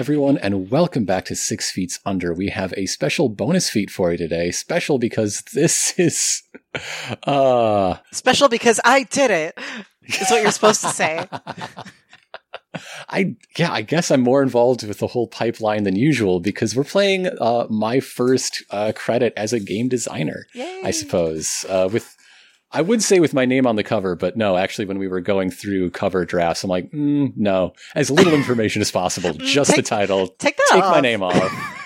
everyone, and welcome back to Six Feet Under. We have a special bonus feat for you today. Special because this is, uh, Special because I did it. Is what you're supposed to say. I yeah, I guess I'm more involved with the whole pipeline than usual because we're playing uh, my first uh, credit as a game designer. Yay. I suppose uh, with I would say with my name on the cover, but no, actually, when we were going through cover drafts, I'm like, mm, no, as little information as possible, just the title. Take that Take off. my name off.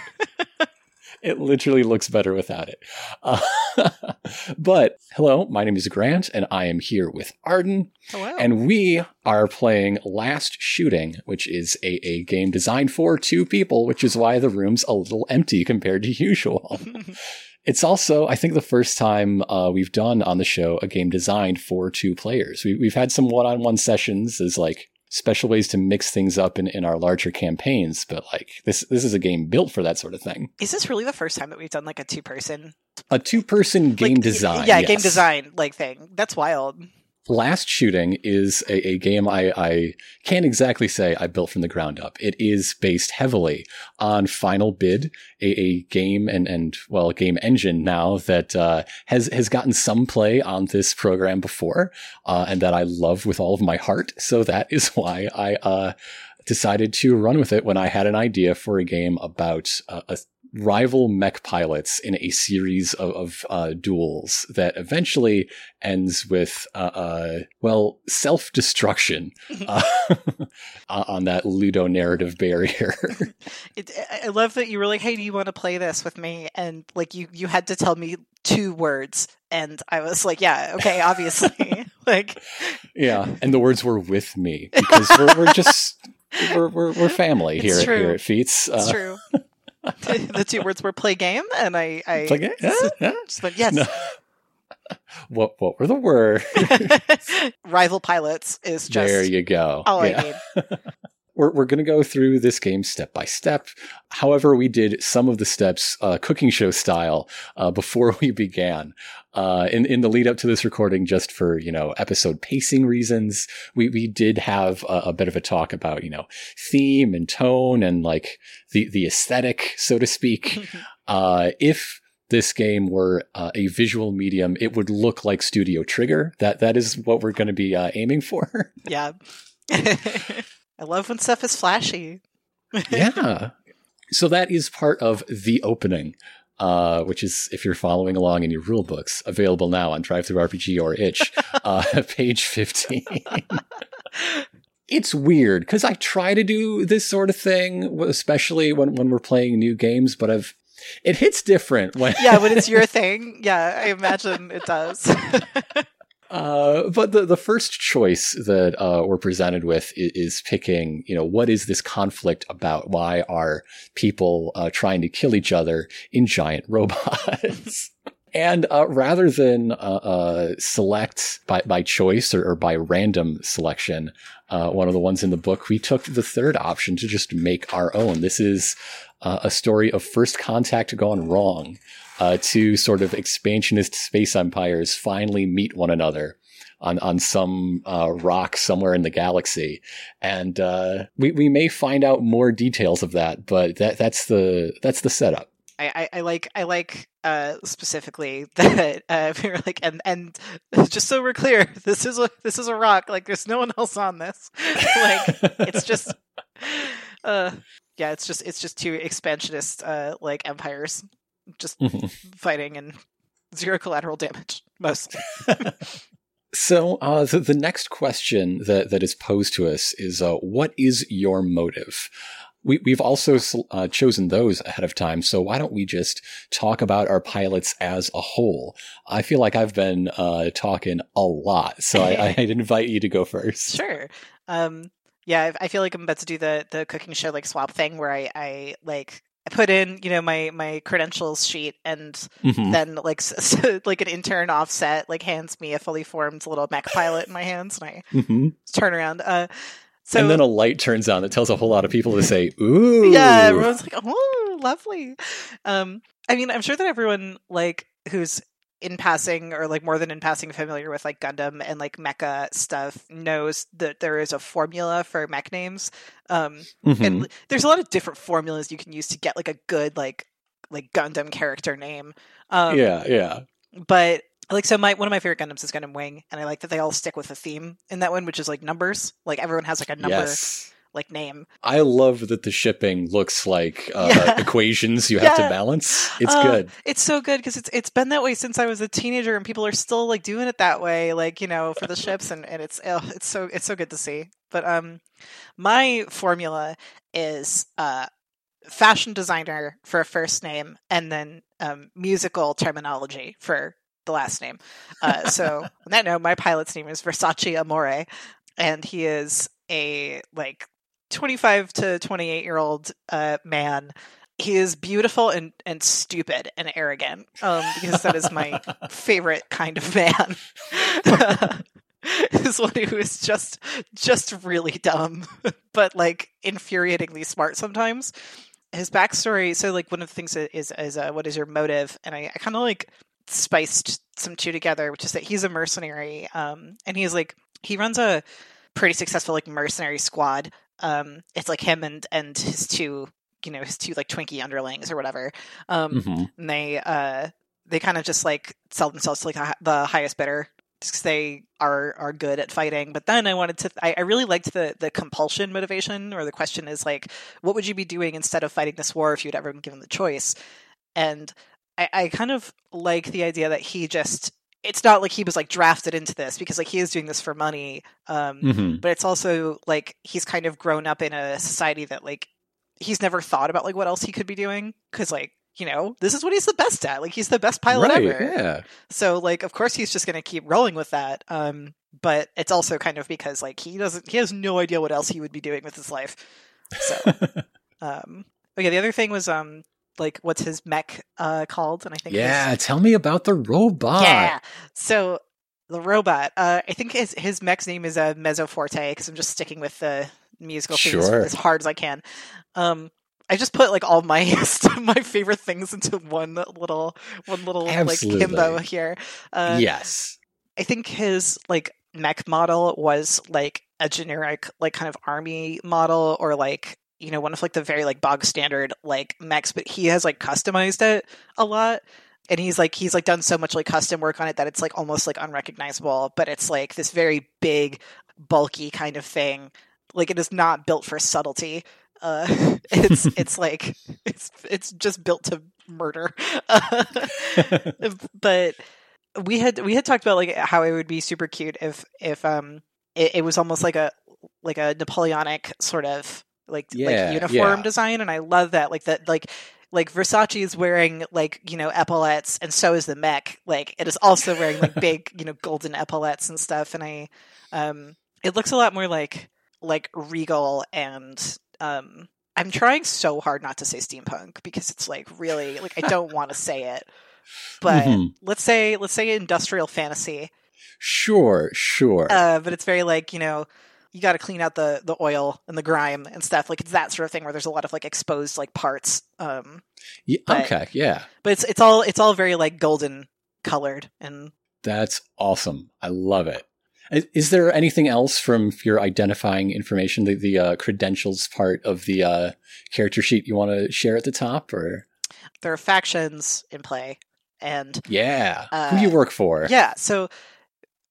it literally looks better without it. Uh, but hello, my name is Grant, and I am here with Arden, Hello. and we are playing Last Shooting, which is a, a game designed for two people, which is why the room's a little empty compared to usual. It's also, I think, the first time uh, we've done on the show a game designed for two players. We, we've had some one-on-one sessions as like special ways to mix things up in, in our larger campaigns, but like this this is a game built for that sort of thing. Is this really the first time that we've done like a two person A two-person game design, Yeah, game design like thing. That's wild. Last Shooting is a, a game I, I can't exactly say I built from the ground up. It is based heavily on Final Bid, a, a game and, and well, a game engine now that uh, has has gotten some play on this program before, uh, and that I love with all of my heart. So that is why I uh, decided to run with it when I had an idea for a game about a rival mech pilots in a series of, of uh, duels that eventually ends with, uh, uh, well, self destruction uh, on that Ludo narrative barrier. It, I- love that you were like, "Hey, do you want to play this with me?" And like you, you had to tell me two words, and I was like, "Yeah, okay, obviously." like, yeah, and the words were with me because we're, we're just. We're, we're, we're family It's here, true. here at Feats. it's true. the two words were "play game," and I, I It's like, eh, eh, eh. just went, "Yes." No. What what were the words? Rival pilots is just there you go. all Yeah. I need. We're, we're going to go through this game step by step. However, we did some of the steps uh, cooking show style uh, before we began. Uh, in, in the lead up to this recording, just for, you know, episode pacing reasons, we, we did have a, a bit of a talk about, you know, theme and tone and like the, the aesthetic, so to speak. Uh, if this game were uh, a visual medium, it would look like Studio Trigger. That that is what we're going to be uh, aiming for. yeah. I love when stuff is flashy. yeah. So that is part of the opening, uh, which is, if you're following along in your rule books, available now on DriveThruRPG or Itch, uh, page 15. it's weird because I try to do this sort of thing, especially when, when we're playing new games, but I've, it hits different when, yeah, when it's your thing. Yeah, I imagine it does. Uh, but the, the first choice that uh, we're presented with is, is picking, you know, what is this conflict about? Why are people uh, trying to kill each other in giant robots? and uh, rather than uh, select by, by choice or, or by random selection, uh, one of the ones in the book, we took the third option to just make our own. This is a story of first contact gone wrong uh, two sort of expansionist space empires finally meet one another on on some uh, rock somewhere in the galaxy, and uh, we we may find out more details of that. But that that's the that's the setup. I, I, I like I like uh, specifically that uh, we were like and and just so we're clear, this is a this is a rock. Like there's no one else on this. like it's just uh yeah, it's just it's just two expansionist uh like empires just Mhm. fighting and zero collateral damage mostly. So uh, the, the next question that, that is posed to us is, uh, what is your motive? We, we've also uh, chosen those ahead of time, so why don't we just talk about our pilots as a whole? I feel like I've been uh, talking a lot, so I, I'd invite you to go first. Sure. Um yeah, I I feel like I'm about to do the the cooking show like swap thing where I I like I put in, you know, my my credentials sheet and Mhm. then like s- s- like an intern offset like hands me a fully formed little mech pilot in my hands and I mm-hmm. turn around uh so and then a light turns on that tells a whole lot of people to say, "Ooh, yeah everyone's like oh lovely um i mean i'm sure that everyone like who's in passing or like more than in passing familiar with like Gundam and like mecha stuff knows that there is a formula for mech names. Um, Mhm. and there's a lot of different formulas you can use to get like a good like like Gundam character name. Um, yeah, yeah. but like so my one of my favorite Gundams is Gundam Wing, and I like that they all stick with a theme in that one, which is like numbers. Like everyone has like a number Yes. Like name. I love that the shipping looks like uh, Yeah. equations you have Yeah. to balance. It's Uh, good. It's so good because it's it's been that way since I was a teenager, and people are still like doing it that way, like you know, for the ships, and and it's oh, it's so it's so good to see. But um, my formula is uh, fashion designer for a first name, and then um, musical terminology for the last name. Uh, so on that note, my pilot's name is Versace Amore, and he is a like 25 to 28 year old uh, man he is beautiful and, and stupid and arrogant um, because that is my favorite kind of man. Is one who is just just really dumb but like infuriatingly smart sometimes. His backstory so like one of the things is is uh, what is your motive? And i, I kind of like spiced some two together which is that he's a mercenary um, and he's like he runs a pretty successful like mercenary squad um, it's like him and and his two you know his two like twinkie underlings or whatever um, Mhm. and they uh they kind of just like sell themselves to like the the highest bidder because they are are good at fighting but then i wanted to I, I really liked the the compulsion motivation or the question is like what would you be doing instead of fighting this war if you'd ever been given the choice and i i kind of like the idea that he just it's not like he was like drafted into this because like he is doing this for money um Mhm. but it's also like he's kind of grown up in a society that like he's never thought about like what else he could be doing because like you know this is what he's the best at like he's the best pilot right, ever yeah. so like of course he's just going to keep rolling with that um but it's also kind of because like he doesn't he has no idea what else he would be doing with his life so um okay the other thing was um like what's his mech uh called and i think his- yeah, tell me about the robot. yeah. So the robot, uh, I think his his mech's name is a uh, Mezzoforte because I'm just sticking with the musical themes Sure. as hard as I can. Um, I just put like all my my favorite things into one little one little Absolutely. like himbo here. Uh, yes. I think his like mech model was like a generic like kind of army model or like you know one of like the very like bog standard like mechs but he has like customized it a lot and he's like he's like done so much like custom work on it that it's like almost like unrecognizable but it's like this very big bulky kind of thing. Like it is not built for subtlety. Uh it's it's like it's it's just built to murder. But we had we had talked about like how it would be super cute if if um it, it was almost like a like a Napoleonic sort of like Yeah, like uniform yeah. design, and I love that like that like like Versace is wearing like you know epaulets, and so is the mech. Like it is also wearing like big you know golden epaulets and stuff, and I um it looks a lot more like like regal and um I'm trying so hard not to say steampunk because it's like really like I don't want to say it. But Mhm. let's say let's say industrial fantasy. Sure, sure. Uh but it's very like, you know, you got to clean out the the oil and the grime and stuff. Like it's that sort of thing where there's a lot of like exposed like parts. Um Ye- but- okay, yeah. but it's it's all it's all very like golden colored and That's awesome. I love it. Is, is there anything else from your identifying information, the, the uh, credentials part of the uh, character sheet you want to share at the top? Or there are factions in play and yeah, Uh, who you work for? Yeah, so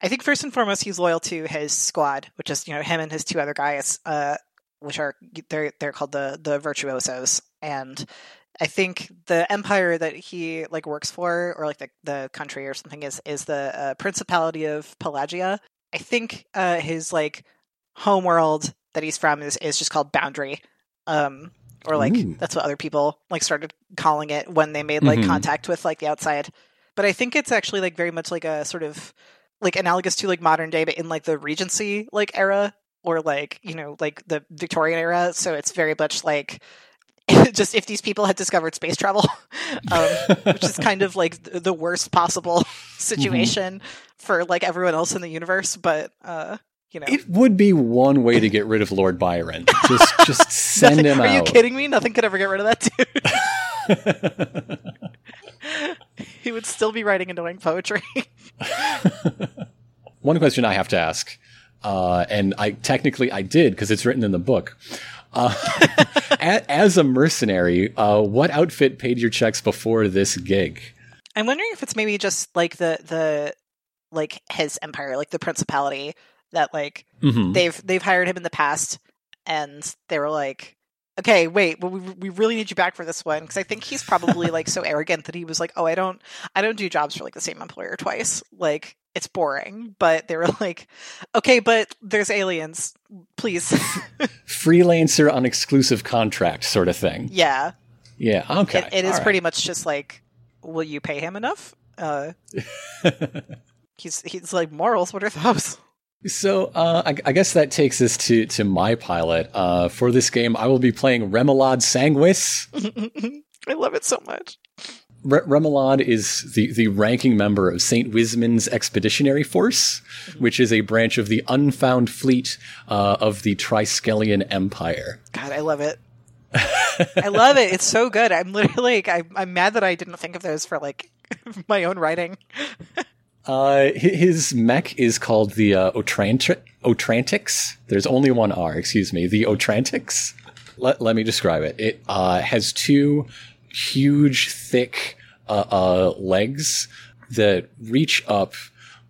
I think first and foremost he's loyal to his squad, which is you know him and his two other guys, uh, which are they're they're called the the virtuosos, and I think the empire that he like works for, or like the the country or something, is is the uh, Principality of Pelagia. I think uh, his like homeworld that he's from is is just called Boundary. Um, or like Ooh. that's what other people like started calling it when they made like Mhm. contact with like the outside but I think it's actually like very much like a sort of like analogous to like modern day, but in like the Regency like era or like you know like the Victorian era. So it's very much like just if these people had discovered space travel, um, which is kind of like the worst possible situation for like everyone else in the universe. But uh, you know, It would be one way to get rid of Lord Byron. Just just send Nothing- him are out. you kidding me? Nothing could ever get rid of that dude. He would still be writing annoying poetry. One question I have to ask, uh, and I technically I did because it's written in the book. Uh, as a mercenary, uh, what outfit paid your checks before this gig? I'm wondering if it's maybe just like the the like his empire, like the principality that like Mhm. they've they've hired him in the past, and they were like, okay, wait, well, we we really need you back for this one because I think he's probably like so arrogant that he was like, oh, I don't I don't do jobs for like the same employer twice, like it's boring. But they were like, okay, but there's aliens, please, Freelancer on exclusive contract sort of thing. yeah. Yeah. Okay. It, it is right. pretty much just like, will you pay him enough? Uh, he's he's like morals. What are those? So uh, I, I guess that takes us to to my pilot. Uh, for this game, I will be playing Remelad Sanguis. I love it so much. Re- Remelad is the, the ranking member of St. Wisman's Expeditionary Force, which is a branch of the Unfound Fleet uh, of the Triskelion Empire. God, I love it. I love it. It's so good. I'm literally like, I'm, I'm mad that I didn't think of those for like my own writing. Uh, his mech is called the uh. There's only one R, excuse me. The Otrantix. Let, let me describe it. It uh, has two huge, thick uh, uh, legs that reach up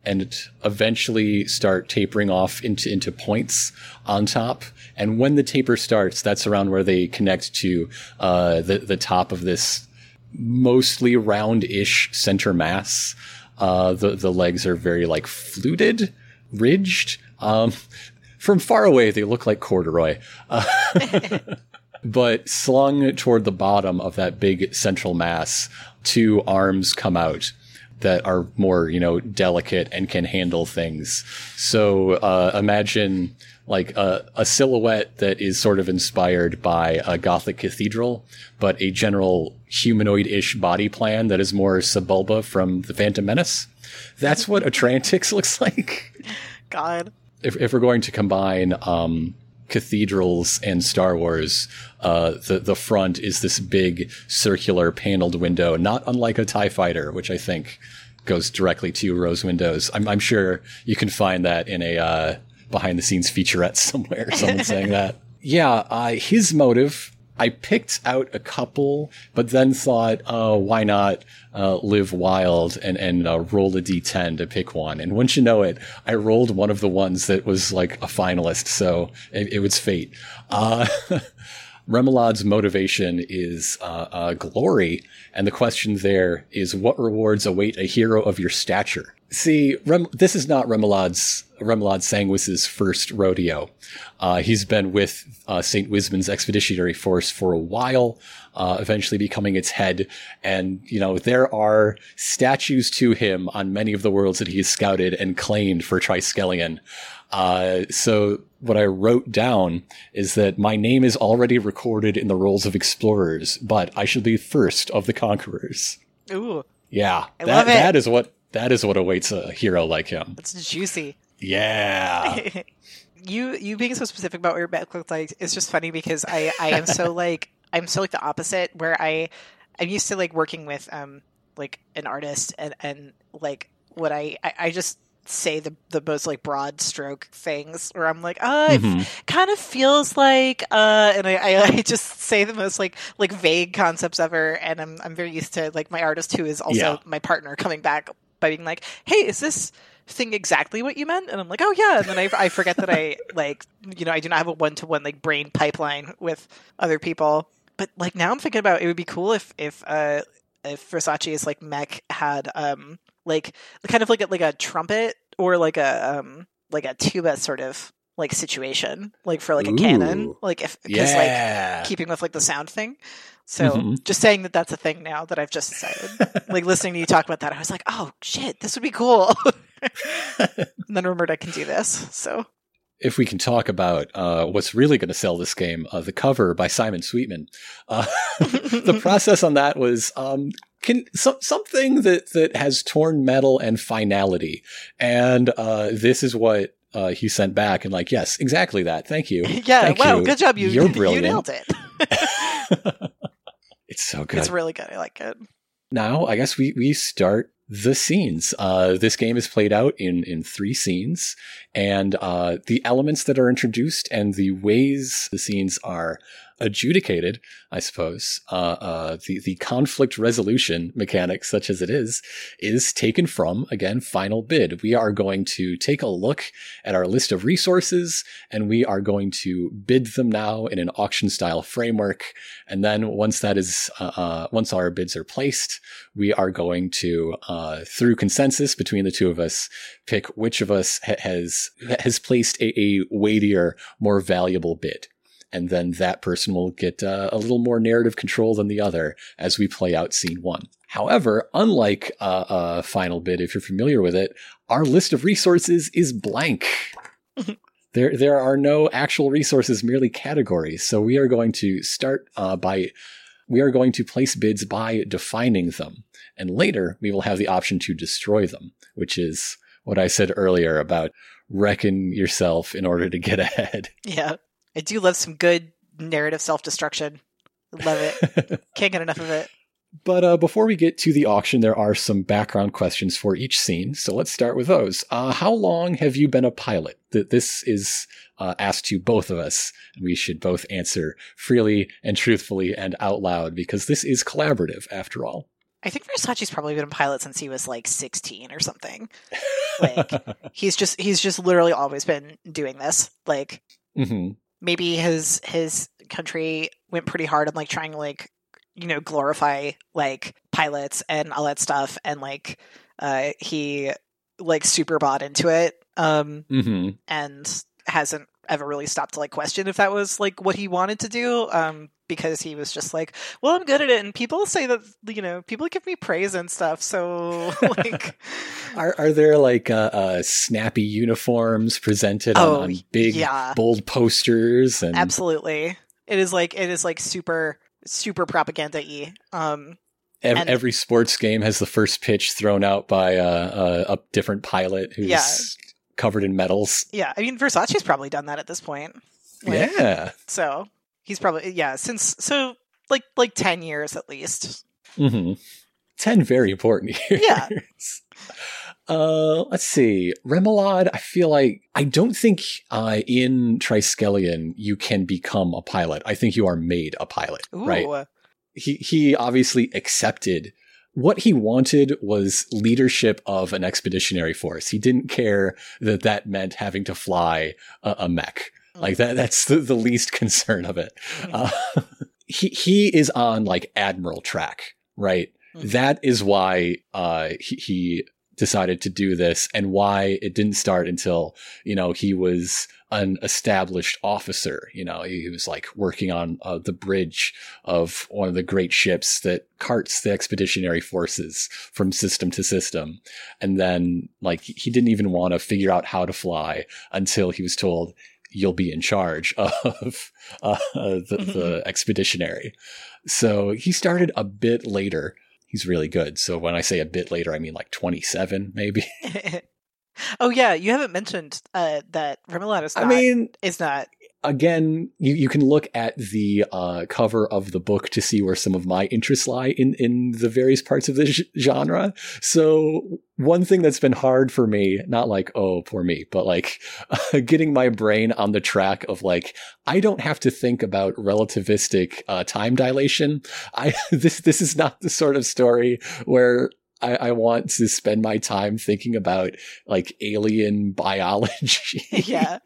and eventually start tapering off into, into points on top. And when the taper starts, that's around where they connect to uh, the, the top of this mostly round-ish center mass. Uh, the the legs are very like fluted, ridged. Um, from far away, they look like corduroy. Uh, but slung toward the bottom of that big central mass, two arms come out that are more, you know, delicate and can handle things. So uh, imagine like a, a silhouette that is sort of inspired by a Gothic cathedral, but a general humanoid-ish body plan that is more Sebulba from the Phantom Menace. That's what Otrantix looks like God. if, if we're going to combine um, cathedrals and Star Wars, uh, the the front is this big circular paneled window, not unlike a Tie Fighter, which I think goes directly to Rose Windows. I'm, I'm sure you can find that in a uh, behind the scenes featurette somewhere. Someone saying that. Yeah, uh, his motive. I picked out a couple, but then thought, uh, why not uh, live wild and and uh, roll a d10 to pick one? And once you know it, I rolled one of the ones that was like a finalist, so it, it was fate. Uh, Remelad's motivation is uh, uh, glory, and the question there is, what rewards await a hero of your stature? See, Rem- this is not Remelad's Remelad Sanguis's first rodeo. Uh, he's been with uh, St. Wisman's Expeditionary Force for a while, uh, eventually becoming its head. And, you know, there are statues to him on many of the worlds that he has scouted and claimed for Triskelion. Uh, so what I wrote down is that my name is already recorded in the rolls of explorers, but I should be first of the conquerors. Ooh, Yeah, I that, love it. that is what that is what awaits a hero like him. that's juicy. Yeah. you you being so specific about what your back looks like is just funny because I I am so like I'm so like the opposite where I I'm used to like working with um like an artist and and like what I I, I just say the the most like broad stroke things where I'm like oh it Mhm. kind of feels like uh and I, I I just say the most like like vague concepts ever and I'm I'm very used to like my artist who is also Yeah. my partner coming back by being like hey is this thing exactly what you meant and I'm like oh yeah and then I, I forget that I like you know I do not have a one to one like brain pipeline with other people. But like now I'm thinking about it would be cool if if uh if Versace's like mech had um like kind of like a, like a trumpet or like a um like a tuba sort of like situation like for like a cannon like if because like keeping with like the sound thing. So Mhm. just saying that that's a thing now that I've just decided. Like listening to you talk about that I was like oh shit this would be cool and then remembered I can do this so if we can talk about uh, what's really going to sell this game, uh, the cover by Simon Sweetman. Uh, the process on that was um, can some, something that that has torn metal and finality, and uh, this is what. Uh, he sent back and like, yes, exactly that. Thank you. yeah Thank wow you. good job you You're you nailed it It's so good. it's really good I like it now I guess we, we start the scenes. Uh, this game is played out in, in three scenes and, uh, the elements that are introduced and the ways the scenes are adjudicated, I suppose, uh, uh, the the conflict resolution mechanic, such as it is, is taken from again final bid. We are going to take a look at our list of resources, and we are going to bid them now in an auction style framework. And then once that is uh, uh once our bids are placed, we are going to uh, through consensus between the two of us pick which of us ha- has has placed a, a weightier, more valuable bid and then that person will get uh, a little more narrative control than the other as we play out scene one. However, unlike uh, uh, Final Bid, if you're familiar with it, our list of resources is blank. there, there are no actual resources, merely categories. So we are going to start uh, by we are going to place bids by defining them, and later we will have the option to destroy them, which is what I said earlier about reckon yourself in order to get ahead. Yeah. I do love some good narrative self destruction. Love it. Can't get enough of it. But uh, before we get to the auction, there are some background questions for each scene. So let's start with those. Uh, how long have you been a pilot? That this is uh, asked to both of us. We should both answer freely and truthfully and out loud because this is collaborative after all. I think Versace's probably been a pilot since he was like 16 or something. Like he's just he's just literally always been doing this. Like mm-hmm maybe his his country went pretty hard on like trying to like you know glorify like pilots and all that stuff and like uh he like super bought into it um mm-hmm. and hasn't ever really stopped to like question if that was like what he wanted to do um because he was just like well i'm good at it and people say that you know people give me praise and stuff so like are, are there like uh, uh, snappy uniforms presented oh, on, on, big yeah. bold posters and absolutely it is like it is like super super propaganda-y um Every, and, every sports game has the first pitch thrown out by uh, a different pilot who's yeah covered in medals. Yeah, I mean Versace's probably done that at this point. Like, yeah. So he's probably yeah since so like like ten years at least. Mm-hmm. Ten very important years. Yeah. Uh, let's see. Remoulade, I feel like I don't think uh, in Triskelion you can become a pilot. I think you are made a pilot, Ooh. right? He he obviously accepted what he wanted was leadership of an expeditionary force. He didn't care that that meant having to fly a, a mech. Like that, that's the, the least concern of it. Uh, he, he is on like admiral track, right? Mm-hmm. That is why, uh, he, he decided to do this and why it didn't start until, you know, he was an established officer. You know, he was like working on uh, the bridge of one of the great ships that carts the expeditionary forces from system to system. And then, like, he didn't even want to figure out how to fly until he was told, you'll be in charge of uh, the, the mm-hmm. expeditionary. So he started a bit later. He's really good. So when I say a bit later, I mean like 27, maybe. Oh yeah, you haven't mentioned uh, that Remoulade is not. I mean, is not. Again, you, you can look at the uh, cover of the book to see where some of my interests lie in, in the various parts of the genre. So one thing that's been hard for me, not like, oh, poor me, but like getting my brain on the track of like, I don't have to think about relativistic uh, time dilation. I, this, this is not the sort of story where I, I want to spend my time thinking about like alien biology. yeah,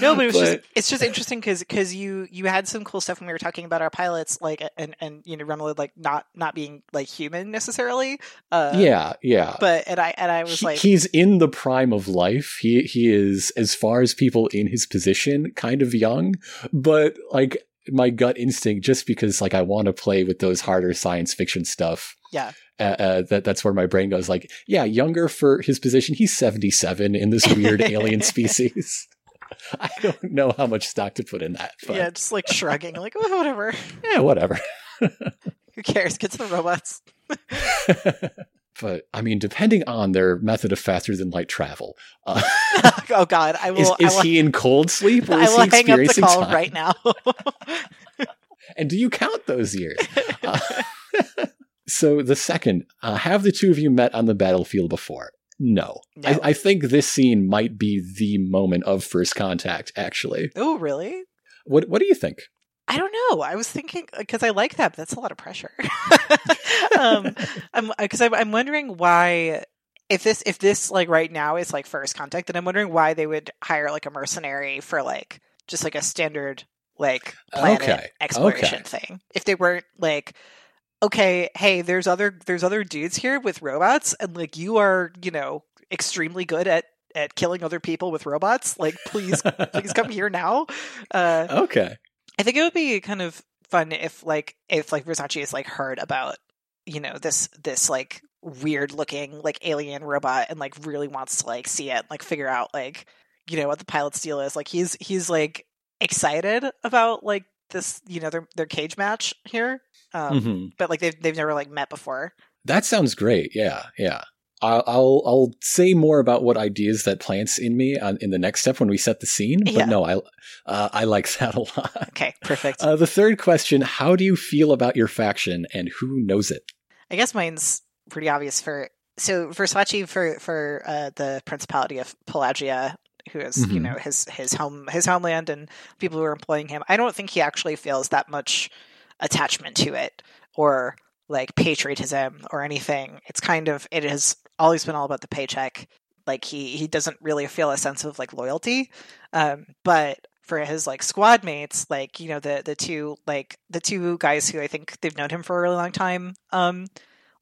no, but, it but... Just, it's just interesting because because you you had some cool stuff when we were talking about our pilots, like and and you know Remoulade like not not being like human necessarily. Uh, yeah, yeah. But and I and I was he, like, he's in the prime of life. He he is as far as people in his position, kind of young, but like my gut instinct, just because like I want to play with those harder science fiction stuff. Yeah uh, uh, that that's where my brain goes. Like, yeah, younger for his position. He's seventy seven in this weird alien species. I don't know how much stock to put in that. But. Yeah, just like shrugging, like oh, whatever. Yeah, whatever. Who cares? Get to the robots. but I mean, depending on their method of faster than light travel. Uh, oh God, I will. Is, is I will, he in cold sleep or I is he hang up the call time? right now. and do you count those years? Uh, So the second, uh, have the two of you met on the battlefield before? No. No. I, I think this scene might be the moment of first contact, actually. Oh, really? What What do you think? I don't know. I was thinking because I like that, but that's a lot of pressure. um, I'm because I'm, I'm wondering why if this if this like right now is like first contact, then I'm wondering why they would hire like a mercenary for like just like a standard like planet Okay, exploration okay. thing. If they weren't like okay, hey, there's other there's other dudes here with robots, and like you are you know extremely good at at killing other people with robots. Like please please come here now. Uh, Okay. I think it would be kind of fun if like if like Versace is like heard about you know this this like weird looking like alien robot and like really wants to like see it like figure out like you know what the pilot's deal is like he's he's like excited about like this you know their their cage match here um hmm but like they've they've never like met before That sounds great. Yeah, yeah. I'll, I'll I'll say more about what ideas that plants in me on, in the next step when we set the scene. But Yeah. no, I uh, I like that a lot. okay perfect Uh, the third question: How do you feel about your faction, and who knows it? I guess mine's pretty obvious for so for Versace for for uh, the Principality of Pelagia, who is you Mhm. know his his home his homeland and people who are employing him. I don't think he actually feels that much attachment to it or like patriotism or anything. It's kind of it has always been all about the paycheck. Like he he doesn't really feel a sense of like loyalty. Um, but for his like squad mates, like you know the the two like the two guys who I think they've known him for a really long time. Um,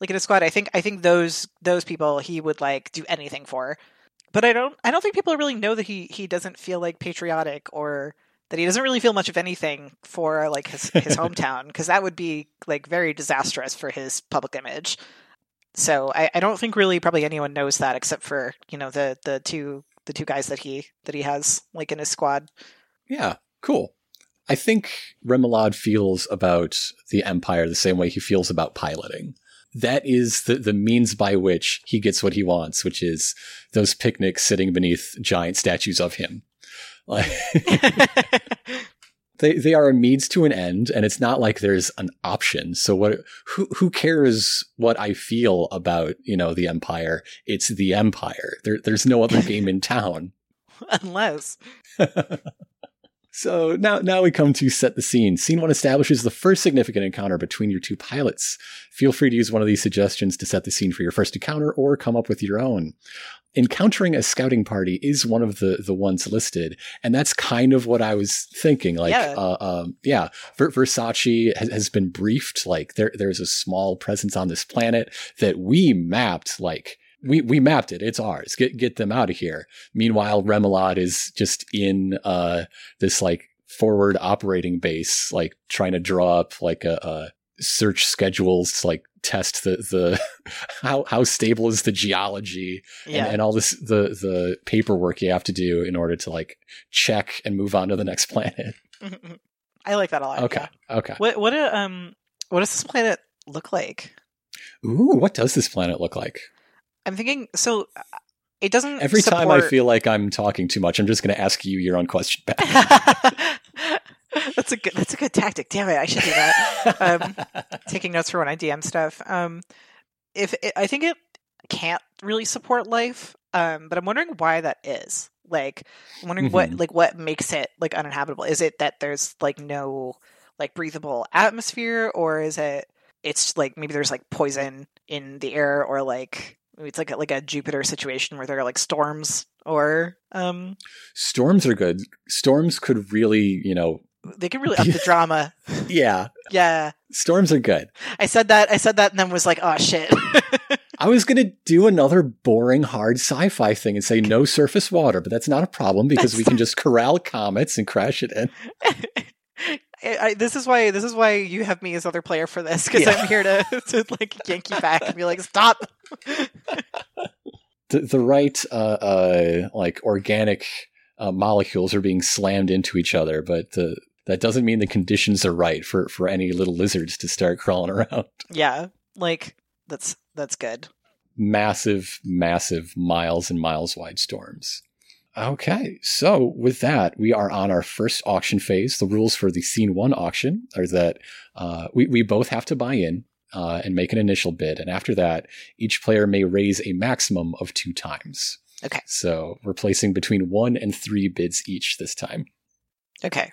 like in a squad, I think I think those those people he would like do anything for. But I don't I don't think people really know that he he doesn't feel like patriotic or that he doesn't really feel much of anything for like his his hometown because that would be like very disastrous for his public image. So I, I don't think really probably anyone knows that except for you know the the two the two guys that he that he has like in his squad. Yeah, cool. I think Remoulade feels about the Empire the same way he feels about piloting. That is the, the means by which he gets what he wants, which is those picnics sitting beneath giant statues of him. Like, they they are a means to an end, and it's not like there's an option. So what? Who who cares what I feel about you know the Empire? It's the Empire. There, there's no other game in town. Unless So now, now we come to set the scene. Scene one establishes the first significant encounter between your two pilots. Feel free to use one of these suggestions to set the scene for your first encounter or come up with your own. Encountering a scouting party is one of the, the ones listed. And that's kind of what I was thinking. Like, Yeah. uh, um, yeah, Ver- Versace has, has been briefed. Like there, there's a small presence on this planet that we mapped, like, we, we mapped it. It's ours. Get, get them out of here. Meanwhile, Remoulade is just in, uh, this like forward operating base, like trying to draw up like a, a search schedules to like test the the how how stable is the geology yeah. and, and all this the the paperwork you have to do in order to like check and move on to the next planet. I like that a lot. Okay, yeah. okay. What what a, um what does this planet look like? Ooh, what does this planet look like? I'm thinking so uh, it doesn't Every time I feel like I'm talking too much, I'm just going to ask you your own question back. that's a good that's a good tactic. Damn it, I should do that. um, taking notes for when I DM stuff. Um, if it, I think it can't really support life, um, but I'm wondering why that is. Like, I'm wondering what Mhm. like what makes it like uninhabitable. Is it that there's like no like breathable atmosphere, or is it it's like maybe there's like poison in the air, or like it's like a, like a Jupiter situation where there are like storms, or um, Storms are good. Storms could really, you know, they could really up the drama. yeah, Yeah, storms are good. I said that. I said that, and then was like, "Oh shit." I was going to do another boring, hard sci fi thing and say no surface water, but that's not a problem because we can just corral comets and crash it in. I, I, this is why this is why you have me as other player for this because Yeah. I'm here to, to like yank you back and be like, "Stop." The, the right, uh, uh, like organic uh, molecules are being slammed into each other, but the, that doesn't mean the conditions are right for, for any little lizards to start crawling around. yeah, like that's that's good. massive, massive miles and miles wide storms. Okay, so with that, we are on our first auction phase. The rules for the scene one auction are that uh, we, we both have to buy in. uh, and make an initial bid. And after that, each player may raise a maximum of two times. Okay. So we're placing between one and three bids each this time. Okay.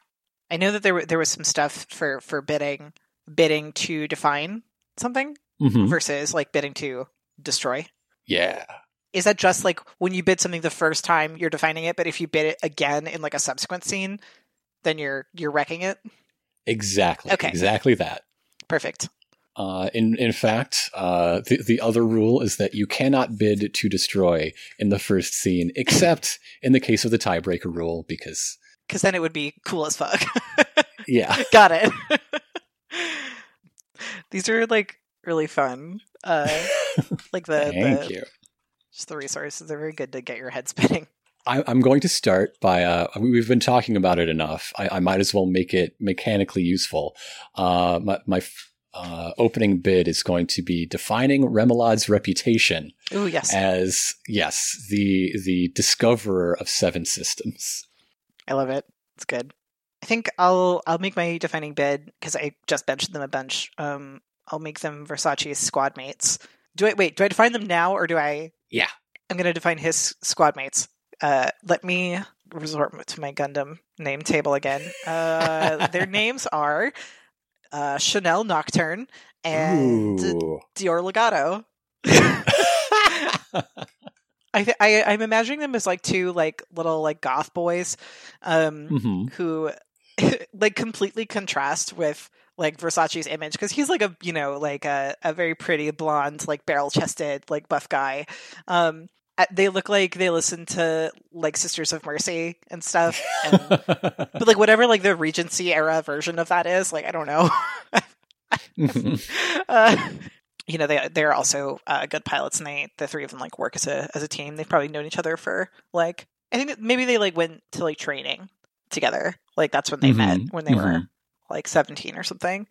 I know that there were there was some stuff for for bidding bidding to define something Mhm. versus like bidding to destroy. Yeah. Is that just like when you bid something the first time you're defining it, but if you bid it again in like a subsequent scene, then you're you're wrecking it? Exactly. Okay. Exactly that. Perfect. Uh, in in fact, uh, the the other rule is that you cannot bid to destroy in the first scene, except in the case of the tiebreaker rule, because Because then it would be cool as fuck. yeah, Got it. These are like really fun. Uh, like the, thank the you. Just the resources. They're very good to get your head spinning. I, I'm going to start by. Uh, we've been talking about it enough. I, I might as well make it mechanically useful. Uh, my my uh, opening bid is going to be defining Remolad's reputation Ooh, yes. as yes, the the discoverer of seven systems. I love it. It's good. I think I'll I'll make my defining bid because I just mentioned them a bunch. Um, I'll make them Versace's squad mates. Do I wait? Do I define them now or do I? Yeah. I'm going to define his squad mates. Uh, let me resort to my Gundam name table again. Uh, their names are uh, Chanel Nocturne and Ooh. Dior Legato. I, th- I I'm imagining them as like two like little like goth boys, um, Mhm. who like completely contrast with like Versace's image because he's like a you know like a, a very pretty blonde like barrel chested like buff guy. Um, they look like they listen to like Sisters of Mercy and stuff, and, but like whatever like the Regency era version of that is, like I don't know. Uh, you know they they're also uh, good pilots, and they the three of them like work as a as a team. They've probably known each other for like I think maybe they like went to like training together. Like that's when they met Mhm, when they were mhm. like seventeen or something,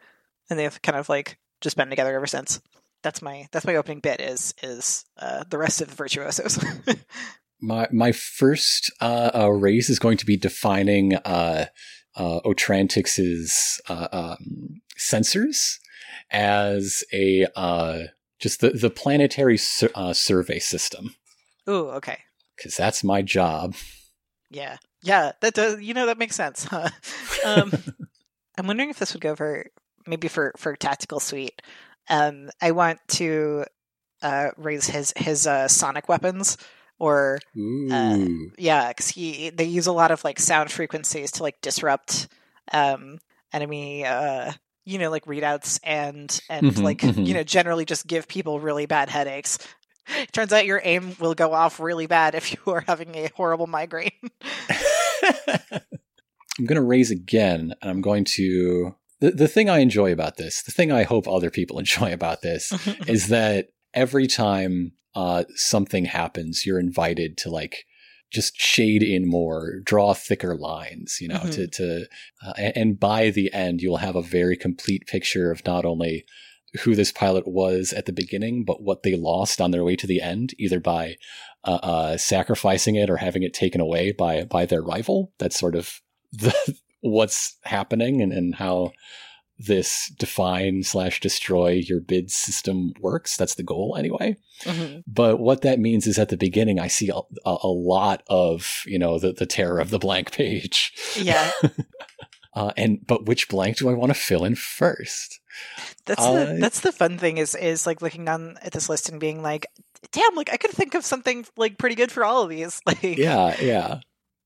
and they've kind of like just been together ever since. That's my that's my opening bit is is uh, the rest of the virtuosos. My my first uh, uh, race is going to be defining uh, uh, Otrantix's uh, um, sensors as a uh, just the the planetary sur- uh, survey system Ooh, okay, because that's my job. yeah, yeah. That does you know that makes sense. Huh? Um, I'm wondering if this would go for maybe for for tactical suite. Um, I want to uh, raise his his uh, sonic weapons, or Ooh, yeah, because he they use a lot of like sound frequencies to like disrupt um, enemy, uh, you know, like readouts and and Mhm, like mhm. you know generally just give people really bad headaches. Turns out your aim will go off really bad if you are having a horrible migraine. I'm going to raise again, and I'm going to. The, the thing I enjoy about this, the thing I hope other people enjoy about this, is that every time uh, something happens, you're invited to like just shade in more, draw thicker lines, you know, Mhm. to to, uh, and by the end, you'll have a very complete picture of not only who this pilot was at the beginning, but what they lost on their way to the end, either by uh, uh, sacrificing it or having it taken away by by their rival. That's sort of the what's happening and, and how this define slash destroy your bid system works. That's the goal anyway. Mhm. But what that means is at the beginning, I see a, a, a lot of, you know, the, the terror of the blank page. Yeah, Uh, and, but which blank do I want to fill in first? That's I- the that's the fun thing is is like looking down at this list and being like, damn, like I could think of something like pretty good for all of these. Like, Yeah, yeah.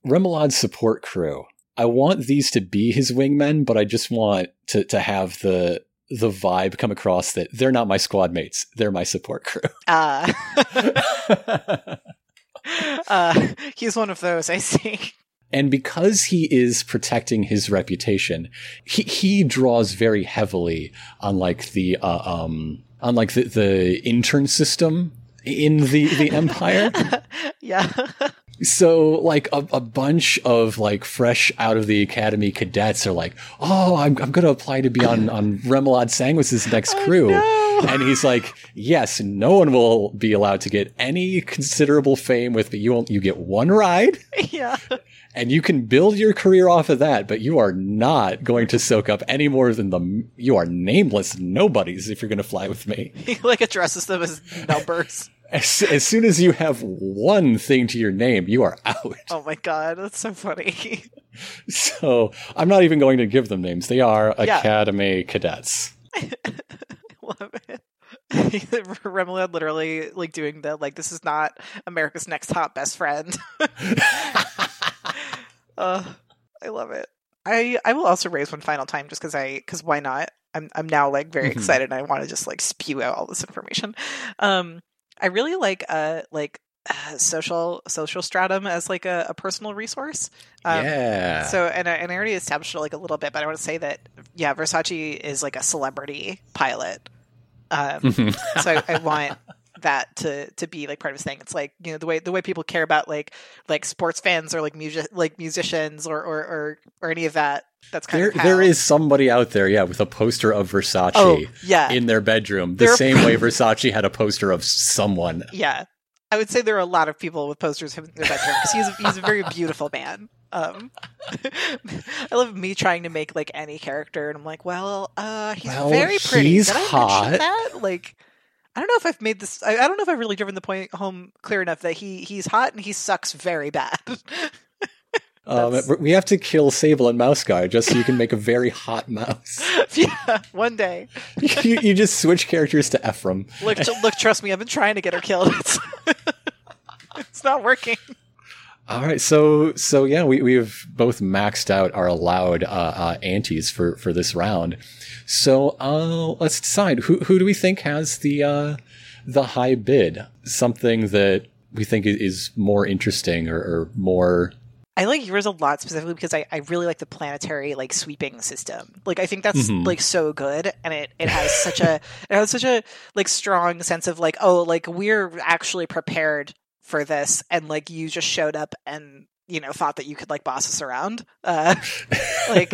Remolad's support crew. I want these to be his wingmen, but I just want to, to have the the vibe come across that they're not my squad mates. They're my support crew. uh, uh, he's one of those. I see. And because he is protecting his reputation, he, he draws very heavily on like the uh, um on like the, the intern system in the the empire. yeah. So, like a, a bunch of like fresh out of the academy cadets are like, "Oh, I'm, I'm going to apply to be on on Remelad Sanguis's next crew," no. and he's like, "Yes, no one will be allowed to get any considerable fame with, but you won't. You get one ride, yeah. And you can build your career off of that. But you are not going to soak up any more than the you are nameless nobodies if you're going to fly with me." He like addresses them as numbers. As, as soon as you have one thing to your name, you are out. oh my god, that's so funny. So I'm not even going to give them names. They are Yeah. Academy cadets. Love it. Remelad literally like doing the like this is not America's next top best friend. Uh, I love it. I I will also raise one final time just because I because why not? I'm I'm now like very Mhm. excited and I want to just like spew out all this information. Um, I really like uh like uh, social social stratum as like a, a personal resource. Um, yeah. So, and I, and I already established it like a little bit, but I want to say that yeah, Versace is like a celebrity pilot. Um, so I, I want that to to be like part of his thing. It's like you know the way the way people care about like like sports fans or like music like musicians or or or, or any of that. That's kind there, of how, there is somebody out there, yeah, with a poster of Versace oh yeah in their bedroom, the There- same way Versace had a poster of someone. yeah. I would say there are a lot of people with posters in their bedroom because he's he's a very beautiful man. Um, I love me trying to make like any character, and I'm like, well, uh, he's Well, very pretty. he's Did I hot. that? Like, I don't know if I've made this. I, I don't know if I've really driven the point home clear enough that he he's hot and he sucks very bad. Um, we have to kill Sable and Mouse Guy just so you can make a very hot mouse. yeah, one day. you, you just switch characters to Ephraim. Look, look, trust me, I've been trying to get her killed. It's, it's not working. All right, so so yeah, we we've both maxed out our allowed uh, uh, antes for for this round. So uh, let's decide who who do we think has the uh, the high bid? Something that we think is more interesting or, or more. I like yours a lot specifically because I, I really like the planetary like sweeping system. Like I think that's Mhm. like so good and it, it has such a it has such a like strong sense of like, oh, like we're actually prepared for this and like you just showed up and you know thought that you could like boss us around. Uh Like-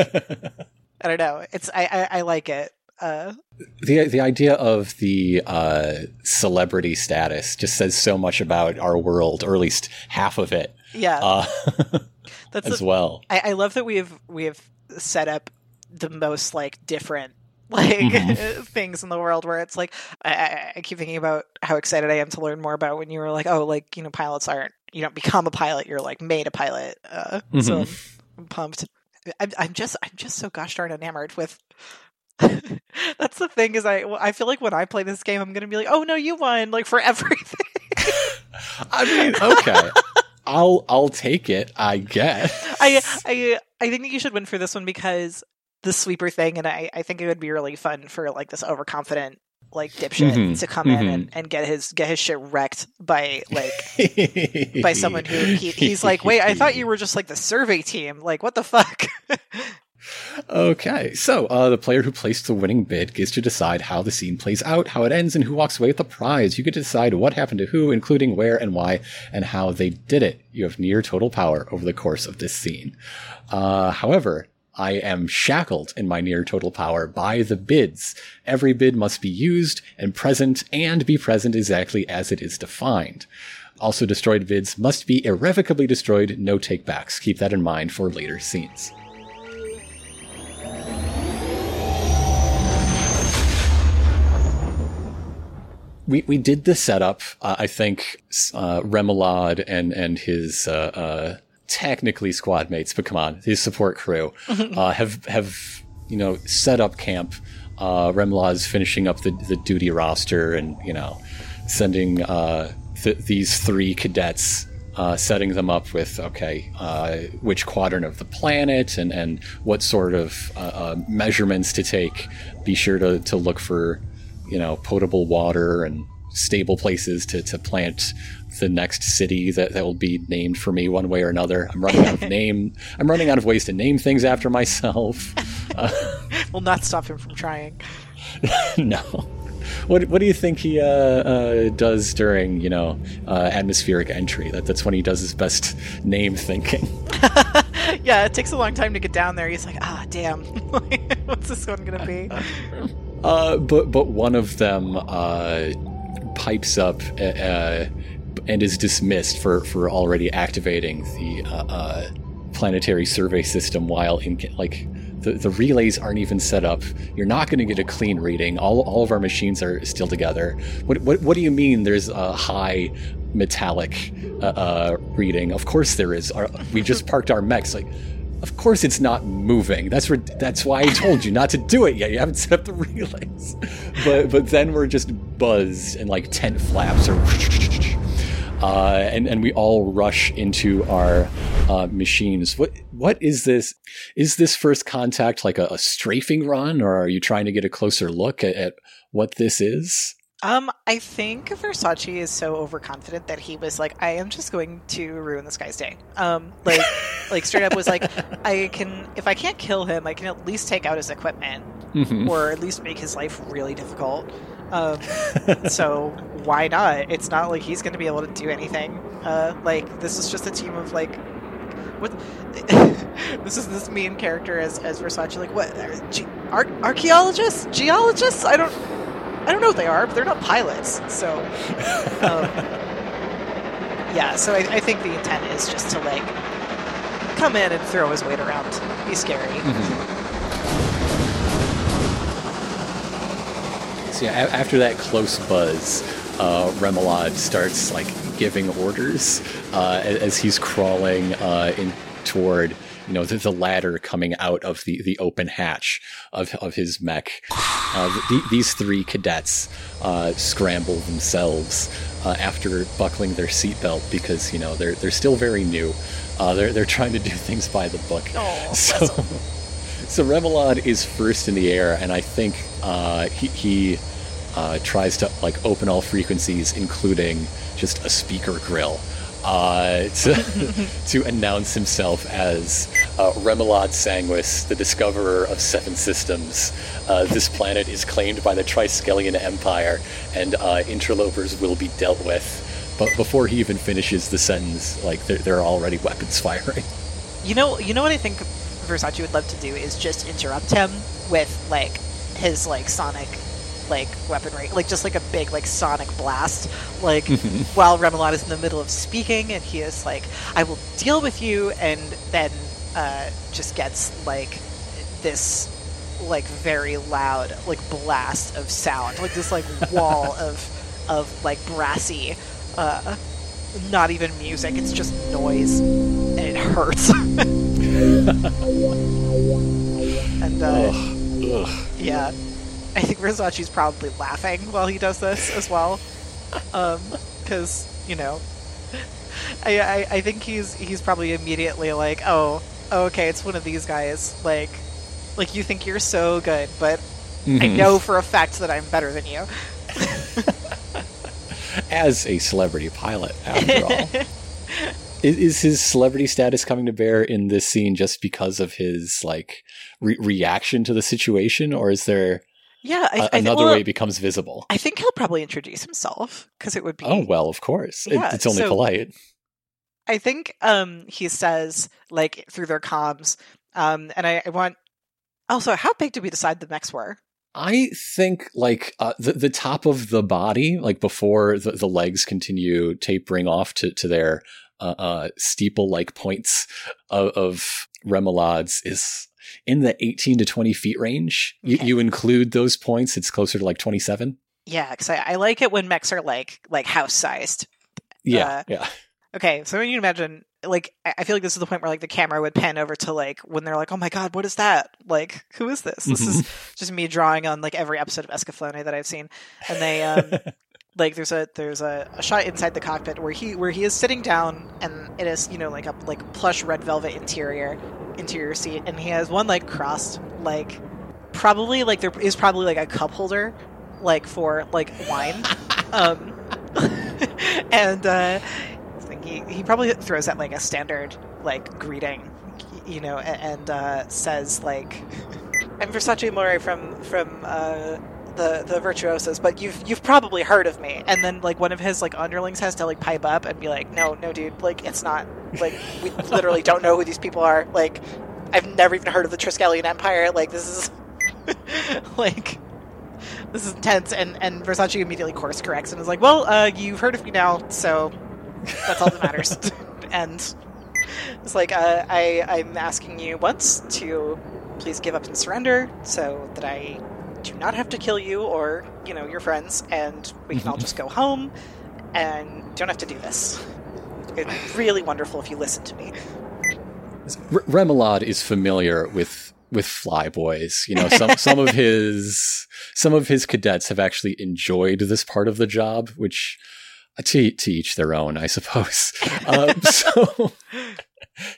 I don't know. It's I, I, I like it. Uh the the idea of the uh, celebrity status just says so much about our world, or at least half of it, yeah. uh, that's as the, well. I, I love that we have we have set up the most like different like Mhm. things in the world where it's like I, I, keep thinking about how excited I am to learn more about when you were like oh like you know pilots aren't you don't become a pilot you're like made a pilot uh, so I'm, I'm pumped I'm, I'm just I'm just so gosh darn enamored with that's the thing is I I feel like when I play this game I'm gonna be like oh no you won like for everything I mean, okay, I'll I'll take it, I guess. I I I think that you should win for this one because the sweeper thing, and I, I think it would be really fun for like this overconfident like dipshit Mhm, to come in mhm. and, and get his get his shit wrecked by like by someone who he, he's like, wait, I thought you were just like the survey team. Like, what the fuck? Okay, so uh, the player who placed the winning bid gets to decide how the scene plays out, how it ends, and who walks away with the prize. You get to decide what happened to who, including where and why, and how they did it. You have near total power over the course of this scene. Uh, however, I am shackled in my near total power by the bids. Every bid must be used and present and be present exactly as it is defined. Also, destroyed bids must be irrevocably destroyed, no takebacks. Keep that in mind for later scenes. we, we did the setup. Uh, I think uh, and and his uh, uh, technically squad mates, but come on, his support crew uh, have have you know set up camp. Uh, Remoulade's finishing up the the duty roster, and you know sending uh, th- these three cadets. Uh, setting them up with okay, uh, which quadrant of the planet and, and what sort of uh, uh, measurements to take. Be sure to, to look for you know, potable water and stable places to, to plant the next city that, that will be named for me one way or another. I'm running out of name. I'm running out of ways to name things after myself. Will not stop him from trying. no. what what do you think he uh, uh, does during you know uh, atmospheric entry? That that's when he does his best name thinking. yeah, it takes a long time to get down there. He's like, ah, damn, what's this one gonna be? Uh, but but one of them uh, pipes up uh, and is dismissed for for already activating the uh, uh, planetary survey system while in like the, the relays aren't even set up. You're not going to get a clean reading. All, all of our machines are still together. What, what, what do you mean there's a high metallic uh, uh, reading? Of course there is. Our, we just parked our mechs. Like, of course it's not moving. That's where, that's why I told you not to do it yet. You haven't set up the relays. But but then we're just buzzed and like tent flaps are uh, and and we all rush into our uh, machines. What what is this? Is this first contact like a, a, strafing run, or are you trying to get a closer look at, at what this is? Um, I think Versace is so overconfident that he was like, "I am just going to ruin this guy's day." Um, like, like straight up was like, "I can if I can't kill him, I can at least take out his equipment, mm-hmm. or at least make his life really difficult." Um, so why not? It's not like he's going to be able to do anything. Uh, like this is just a team of like, what? this is this main character as as Versace. Like what? Ge- ar- archaeologists, geologists? I don't, I don't know what they are, but they're not pilots. So, um, yeah. So I, I, think the intent is just to like come in and throw his weight around, be scary. Mm-hmm. So yeah, after that close buzz, uh, Remoulade starts like giving orders uh, as he's crawling uh, in toward you know the, the, ladder coming out of the, the open hatch of, of his mech. Uh, the, these three cadets uh, scramble themselves uh, after buckling their seatbelt because you know they're they're still very new. Uh, they're they're trying to do things by the book. Oh, so. So Remoulade is first in the air, and I think uh, he, he uh, tries to like open all frequencies, including just a speaker grill, uh, to, to announce himself as uh, Remoulade Sanguis, the discoverer of seven systems. Uh, this planet is claimed by the Triskelion Empire, and uh, interlopers will be dealt with. But before he even finishes the sentence, like there, there are already weapons firing. You know, you know what I think Versace would love to do is just interrupt him with like his like sonic like weaponry, like just like a big like sonic blast, like mm-hmm. while Remoulade is in the middle of speaking, and he is like, "I will deal with you," and then uh, just gets like this like very loud like blast of sound, like this like wall of of like brassy, uh, not even music, it's just noise, and it hurts. and uh, ugh, ugh. yeah, I think Versace's probably laughing while he does this as well, because um, you know, I, I, I think he's he's probably immediately like, oh, okay, it's one of these guys. Like, like you think you're so good, but mm-hmm. I know for a fact that I'm better than you. As a celebrity pilot, after all. is, is, his celebrity status coming to bear in this scene just because of his like re- reaction to the situation, or is there yeah, I, I, another well, way becomes visible. I think he'll probably introduce himself because it would be. Oh well, of course. Yeah, it, it's only so polite. I think um, he says like through their comms, um, and I, I, want. Also, how big did we decide the mechs were? I think like uh, the the top of the body, like before the, the legs continue tapering off to to their uh, uh, steeple like points of, of remoulades, is in the 18 to 20 feet range. Okay. You, you include those points, it's closer to like 27. Yeah, because I, I, like it when mechs are like like house sized. Yeah, uh, yeah. Okay, so when you imagine, like, I feel like this is the point where like the camera would pan over to like when they're like, "Oh my god, what is that? Like, who is this?" This mm-hmm. is just me drawing on like every episode of Escaflowne that I've seen, and they um, like there's a there's a, a, shot inside the cockpit where he where he is sitting down and it is you know like a like plush red velvet interior interior seat and he has one leg crossed like probably like there is probably like a cup holder like for like wine. Um and uh he, he probably throws out like a standard like greeting you know and, and uh says like i'm versace more from from uh the the virtuosos, but you've you've probably heard of me. And then like one of his like underlings has to like pipe up and be like, no, no, dude, like it's not like we literally don't know who these people are. Like I've never even heard of the Triskelion Empire. Like this is like this is intense. And and Versace immediately course corrects and is like, well, uh, you've heard of me now, so that's all that matters. and it's like uh, I I'm asking you once to please give up and surrender so that I do not have to kill you or, you know, your friends, and we can all just go home and don't have to do this. It'd be really wonderful if you listen to me. R- Remoulade is familiar with with flyboys. You know, some some of his some of his cadets have actually enjoyed this part of the job, which uh, to to each their own, I suppose. Um, so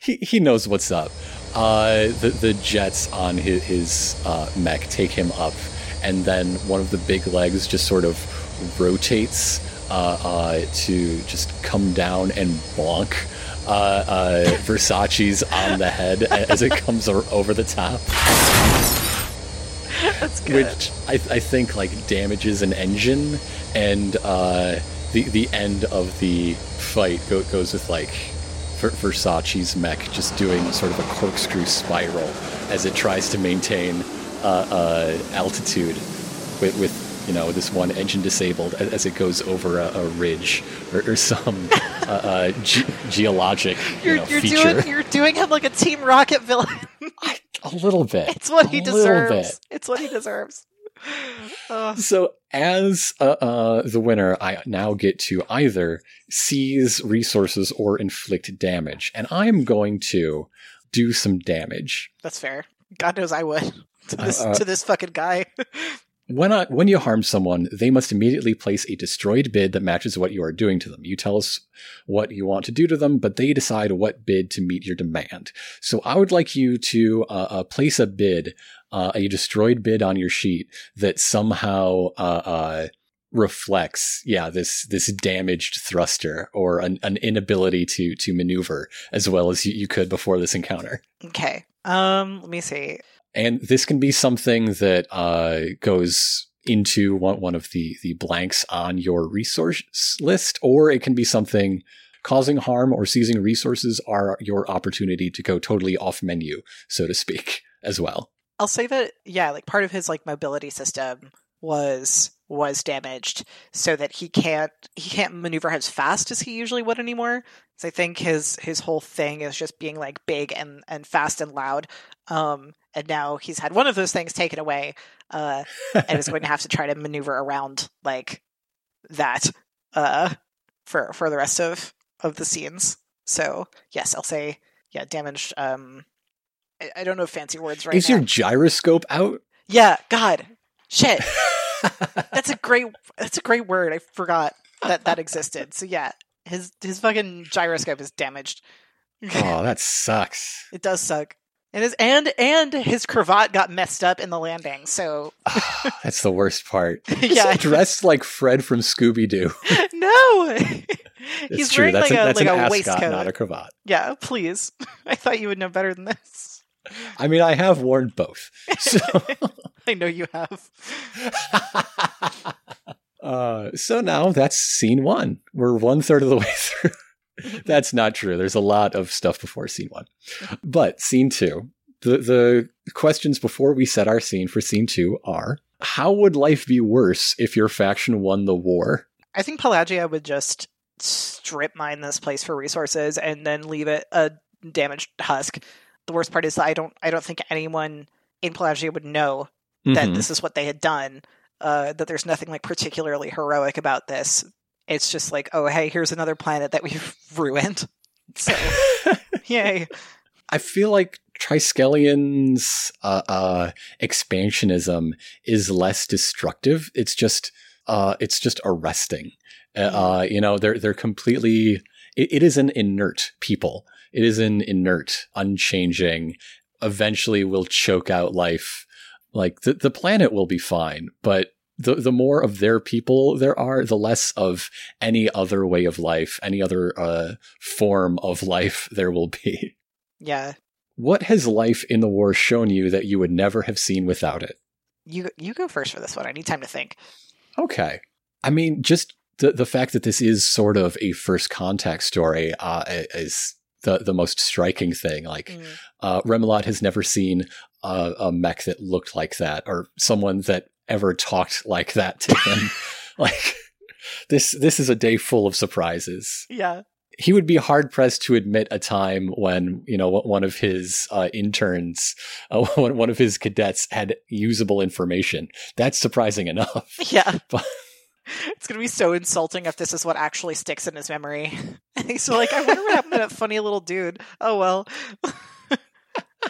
he he knows what's up. Uh, the the jets on his, his uh, mech take him up, and then one of the big legs just sort of rotates uh, uh to just come down and bonk uh, uh, Versace's on the head as it comes over the top. That's good. Which I, I think like damages an engine, and the the end of the fight go, goes with like Versace's mech just doing sort of a corkscrew spiral as it tries to maintain uh, uh, altitude with, with, you know this one engine disabled as it goes over a, a ridge or, or some uh, uh ge- geologic you you're, know, you're feature. Doing, you're doing him like a Team Rocket villain. a little bit. It's what he deserves. It's what he deserves. So, as uh, uh, the winner, I now get to either seize resources or inflict damage, and I'm going to do some damage. That's fair. God knows I would to this Uh, uh, to this fucking guy. When I, when you harm someone, they must immediately place a destroyed bid that matches what you are doing to them. You tell us what you want to do to them, but they decide what bid to meet your demand. So I would like you to uh, uh, place a bid, uh, a destroyed bid on your sheet that somehow uh, uh, reflects, yeah, this this damaged thruster or an, an inability to to maneuver as well as you, you could before this encounter. Okay. Um. Let me see. And this can be something that uh, goes into one, one of the, the blanks on your resource list, or it can be something causing harm or seizing resources are your opportunity to go totally off menu, so to speak, as well. I'll say that yeah, like part of his like mobility system was was damaged so that he can't he can't maneuver as fast as he usually would anymore. So I think his his whole thing is just being like big and and fast and loud. Um and now he's had one of those things taken away uh and is going to have to try to maneuver around like that uh for for the rest of of the scenes. So, yes, I'll say yeah, damaged um I, I don't know fancy words right Is now. your gyroscope out? Yeah, God. Shit. That's a great that's a great word. I forgot that that existed. So yeah, his his fucking gyroscope is damaged. oh, that sucks. It does suck. And his and and his cravat got messed up in the landing. So ah, That's the worst part. yeah, Dressed like Fred from Scooby Doo. no. He's true. wearing That's, like a, a like an a ascot, waistcoat. not a cravat. Yeah, please. I thought you would know better than this. I mean, I have worn both. So. I know you have. uh, so now that's scene one. We're one third of the way through. that's not true. There's a lot of stuff before scene one. But scene two, the, the questions before we set our scene for scene two are how would life be worse if your faction won the war? I think Pelagia would just strip mine this place for resources and then leave it a damaged husk. The worst part is that I don't I don't think anyone in Pelagia would know that Mhm. this is what they had done. Uh, that there's nothing like particularly heroic about this. It's just like, oh hey, here's another planet that we've ruined. So yay. I feel like Triskelions' uh, uh, expansionism is less destructive. It's just uh, it's just arresting. Uh, uh, you know, they're they're completely. It, it is an inert people. It is an inert, unchanging. Eventually, will choke out life. Like the the planet will be fine, but the the more of their people there are, the less of any other way of life, any other uh, form of life there will be. Yeah. What has life in the war shown you that you would never have seen without it? you you go first for this one. I need time to think. Okay. I mean, just the the fact that this is sort of a first contact story uh, is the the most striking thing. Like, mm. uh, Remoulade has never seen a, a mech that looked like that, or someone that ever talked like that to him. like, this this is a day full of surprises. Yeah. He would be hard pressed to admit a time when you know one of his uh, interns, uh, one of his cadets had usable information. That's surprising enough. Yeah, but it's gonna be so insulting if this is what actually sticks in his memory. so, like, I wonder what happened to that funny little dude. Oh well.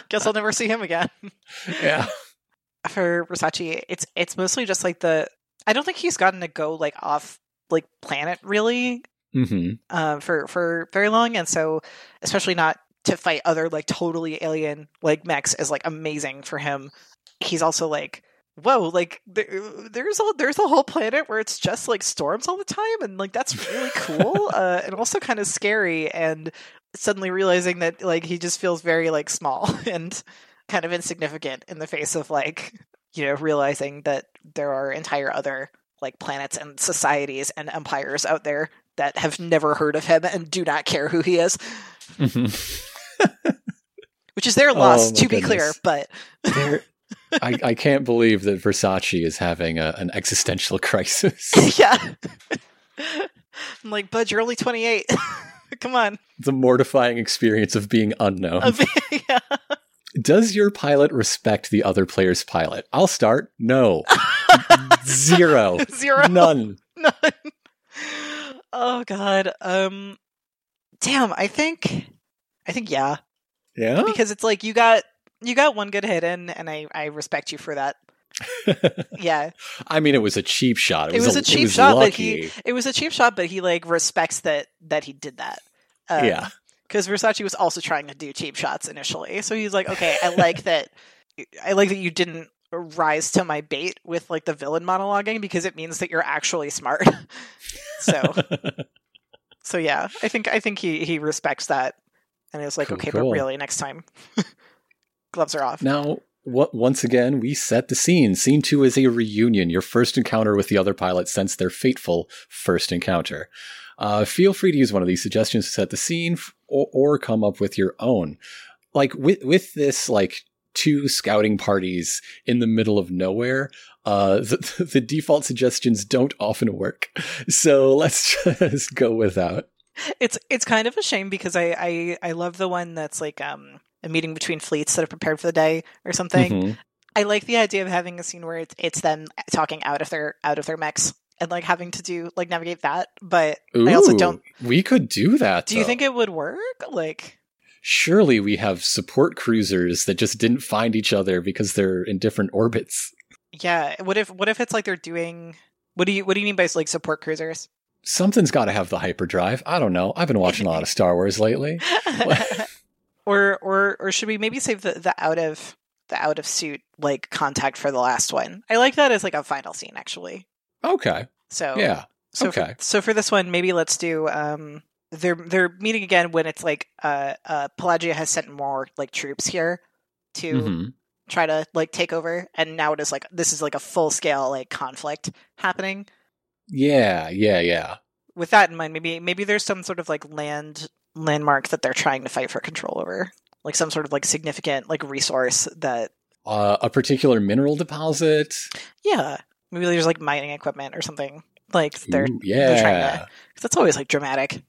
Guess I'll never see him again. Yeah. For Versace, it's it's mostly just like the I don't think he's gotten to go like off like planet really mm-hmm. uh, for for very long, and so especially not to fight other like totally alien like mechs is like amazing for him. He's also like whoa, like there, there's a there's a whole planet where it's just like storms all the time, and like that's really cool, uh, and also kind of scary. And suddenly realizing that like he just feels very like small and kind of insignificant in the face of like you know realizing that there are entire other like planets and societies and empires out there that have never heard of him and do not care who he is. Mm-hmm. Which is their loss, oh, to goodness. be clear, but I, I can't believe that Versace is having a, an existential crisis. yeah. I'm like, Bud, you're only 28. Come on. The mortifying experience of being unknown. yeah. Does your pilot respect the other player's pilot? I'll start. No. Zero. Zero. None. None. Oh god. Um damn, I think I think yeah. Yeah. Because it's like you got you got one good hit in, and I I respect you for that. yeah. I mean, it was a cheap shot. It, it was, a, a cheap shot, lucky. but he it was a cheap shot, but he like respects that that he did that. Um, yeah. Because Versace was also trying to do cheap shots initially, so he's like, okay, I like that. I like that you didn't rise to my bait with like the villain monologuing because it means that you're actually smart. so, so yeah, I think I think he he respects that, and it's like, cool, okay, cool. but really, next time gloves are off. Now, what, once again, we set the scene. Scene two is a reunion, your first encounter with the other pilot since their fateful first encounter. Uh, feel free to use one of these suggestions to set the scene or, or come up with your own. Like with, with this, like two scouting parties in the middle of nowhere, uh, the, the default suggestions don't often work. So let's just go without. It's it's kind of a shame because I, I I love the one that's like um a meeting between fleets that are prepared for the day or something. Mm-hmm. I like the idea of having a scene where it's, it's them talking out of their out of their mechs and like having to do like navigate that. But Ooh, I also don't. We could do that. Do though. you think it would work? Like, surely we have support cruisers that just didn't find each other because they're in different orbits. Yeah. What if what if it's like they're doing? What do you what do you mean by like support cruisers? Something's got to have the hyperdrive. I don't know. I've been watching a lot of Star Wars lately. or or or should we maybe save the, the out of the out of suit like contact for the last one? I like that as like a final scene actually. Okay. So yeah. So okay. For, so for this one, maybe let's do um they're they're meeting again when it's like uh uh Pelagia has sent more like troops here to mm-hmm. try to like take over, and now it is like this is like a full scale like conflict happening. Yeah, yeah, yeah. With that in mind, maybe maybe there's some sort of like land landmark that they're trying to fight for control over, like some sort of like significant like resource that uh, a particular mineral deposit. Yeah, maybe there's like mining equipment or something. Like they're Ooh, yeah, they're trying to, cause that's always like dramatic.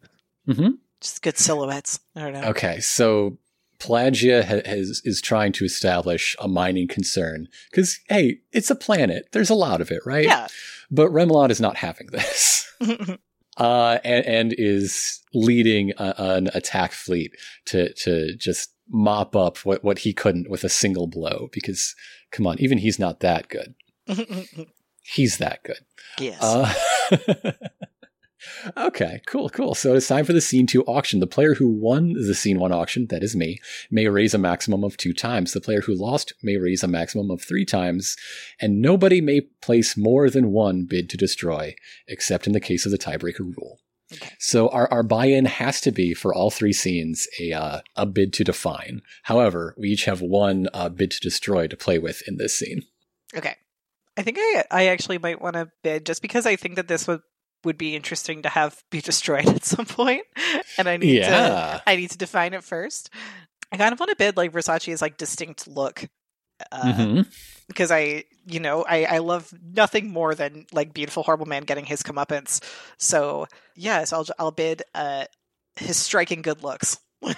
Mm-hmm. Just good silhouettes. I don't know. Okay, so Pelagia has, is trying to establish a mining concern because hey, it's a planet. There's a lot of it, right? Yeah. But Remoulade is not having this. uh, and, and, is leading a, an attack fleet to to just mop up what, what he couldn't with a single blow. Because come on, even he's not that good. he's that good. Yes. Uh, Okay, cool, cool. So it's time for the scene two auction. The player who won the scene one auction, that is me, may raise a maximum of two times. The player who lost may raise a maximum of three times, and nobody may place more than one bid to destroy, except in the case of the tiebreaker rule. Okay. So our, our buy-in has to be for all three scenes a uh, a bid to define. However, we each have one uh, bid to destroy to play with in this scene. Okay. I think I I actually might want to bid just because I think that this would would be interesting to have be destroyed at some point, and I need Yeah. to I need to define it first. I kind of want to bid like Versace's like distinct look. Uh, Mhm. because I, you know, I, I love nothing more than like beautiful horrible man getting his comeuppance. So yes, I'll I'll bid uh his striking good looks.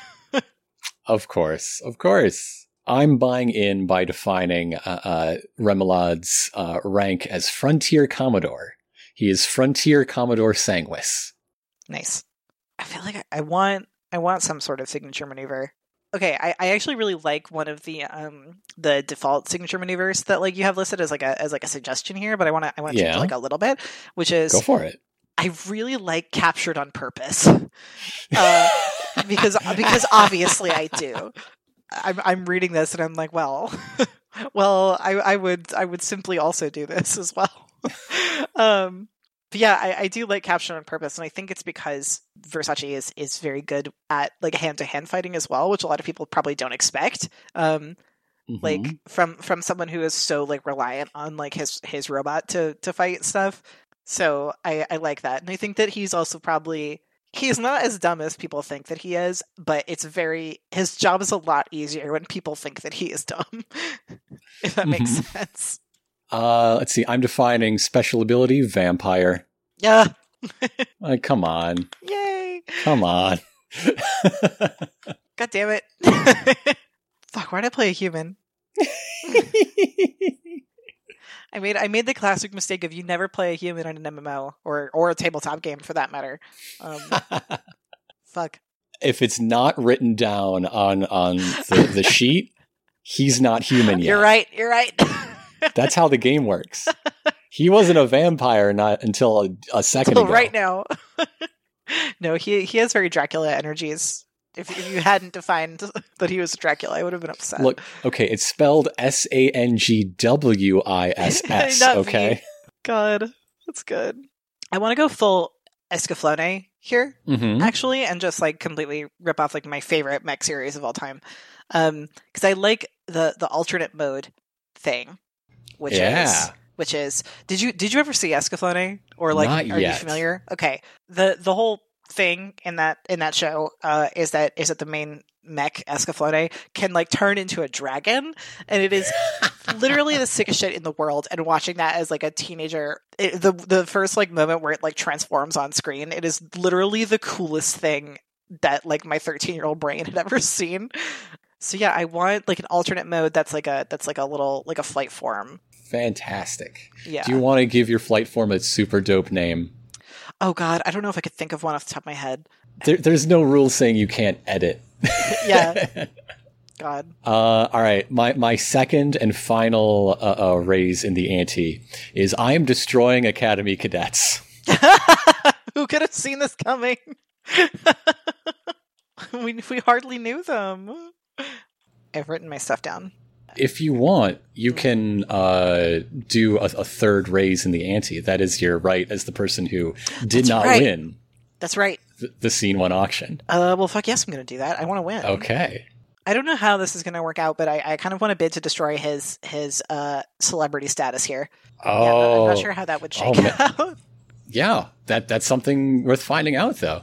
Of course, of course. I'm buying in by defining uh, uh, Remoulade's uh, rank as Frontier Commodore. He is Frontier Commodore Sanguis. Nice. I feel like I, want I want some sort of signature maneuver. Okay, I, I actually really like one of the um the default signature maneuvers that like you have listed as like a as like a suggestion here, but I want to I want to change Yeah. it like a little bit, which is Go for it. I really like captured on purpose. Uh, because because obviously I do. I'm I'm reading this and I'm like, well, well, I I would I would simply also do this as well. um, but yeah, I, I do like caption on purpose, and I think it's because Versace is is very good at like hand to hand fighting as well, which a lot of people probably don't expect. Um, like Mhm. from from someone who is so like reliant on like his his robot to to fight stuff. So I I like that, and I think that he's also probably he's not as dumb as people think that he is, but it's very his job is a lot easier when people think that he is dumb. if that makes Mhm. sense. Uh, let's see. I'm defining special ability vampire. Yeah. Like, come on, Yay. come on. God damn it. Fuck, why did I play a human? I made I made the classic mistake of you never play a human in an MMO or or a tabletop game for that matter. Um, fuck. if it's not written down on on the, the sheet, he's not human yet. You're right. You're right. That's how the game works. He wasn't a vampire not until a, a second Until ago. right now. no, he he has very Dracula energies. If, if you hadn't defined that he was Dracula, I would have been upset. Look, okay, it's spelled S A N G W I S S. Okay. God, that's good. I want to go full Escaflowne here. hmm actually, and just like completely rip off like my favorite mech series of all time. Um, because I like the the alternate mode thing, which Yeah. is which is did you did you ever see Escaflowne or like Not are you familiar? Okay, the the whole thing in that in that show uh is that is that the main mech Escaflowne can like turn into a dragon and it is literally the sickest shit in the world and watching that as like a teenager it, the the first like moment where it like transforms on screen it is literally the coolest thing that like my 13 year old brain had ever seen so yeah i want like an alternate mode that's like a that's like a little like a flight form Fantastic. yeah Do you want to give your flight form a super dope name? Oh god i don't know if i could think of one off the top of my head There, there's no rule saying you can't edit. Yeah. god Uh, all right. My my second and final uh, uh, raise in the ante is I am destroying Academy cadets. who could have seen this coming we we hardly knew them i've written my stuff down If you want, you can uh, do a, a third raise in the ante. That is your right as the person who did That's not right. win that's right th- the scene one auction. uh well fuck yes i'm gonna do that i want to win Okay. I don't know how this is going to work out, but I, I kind of want to bid to destroy his his uh, celebrity status here. Yeah, I'm not- Oh, I'm not sure how that would Oh, shake man. out. yeah. That that's something worth finding out, though.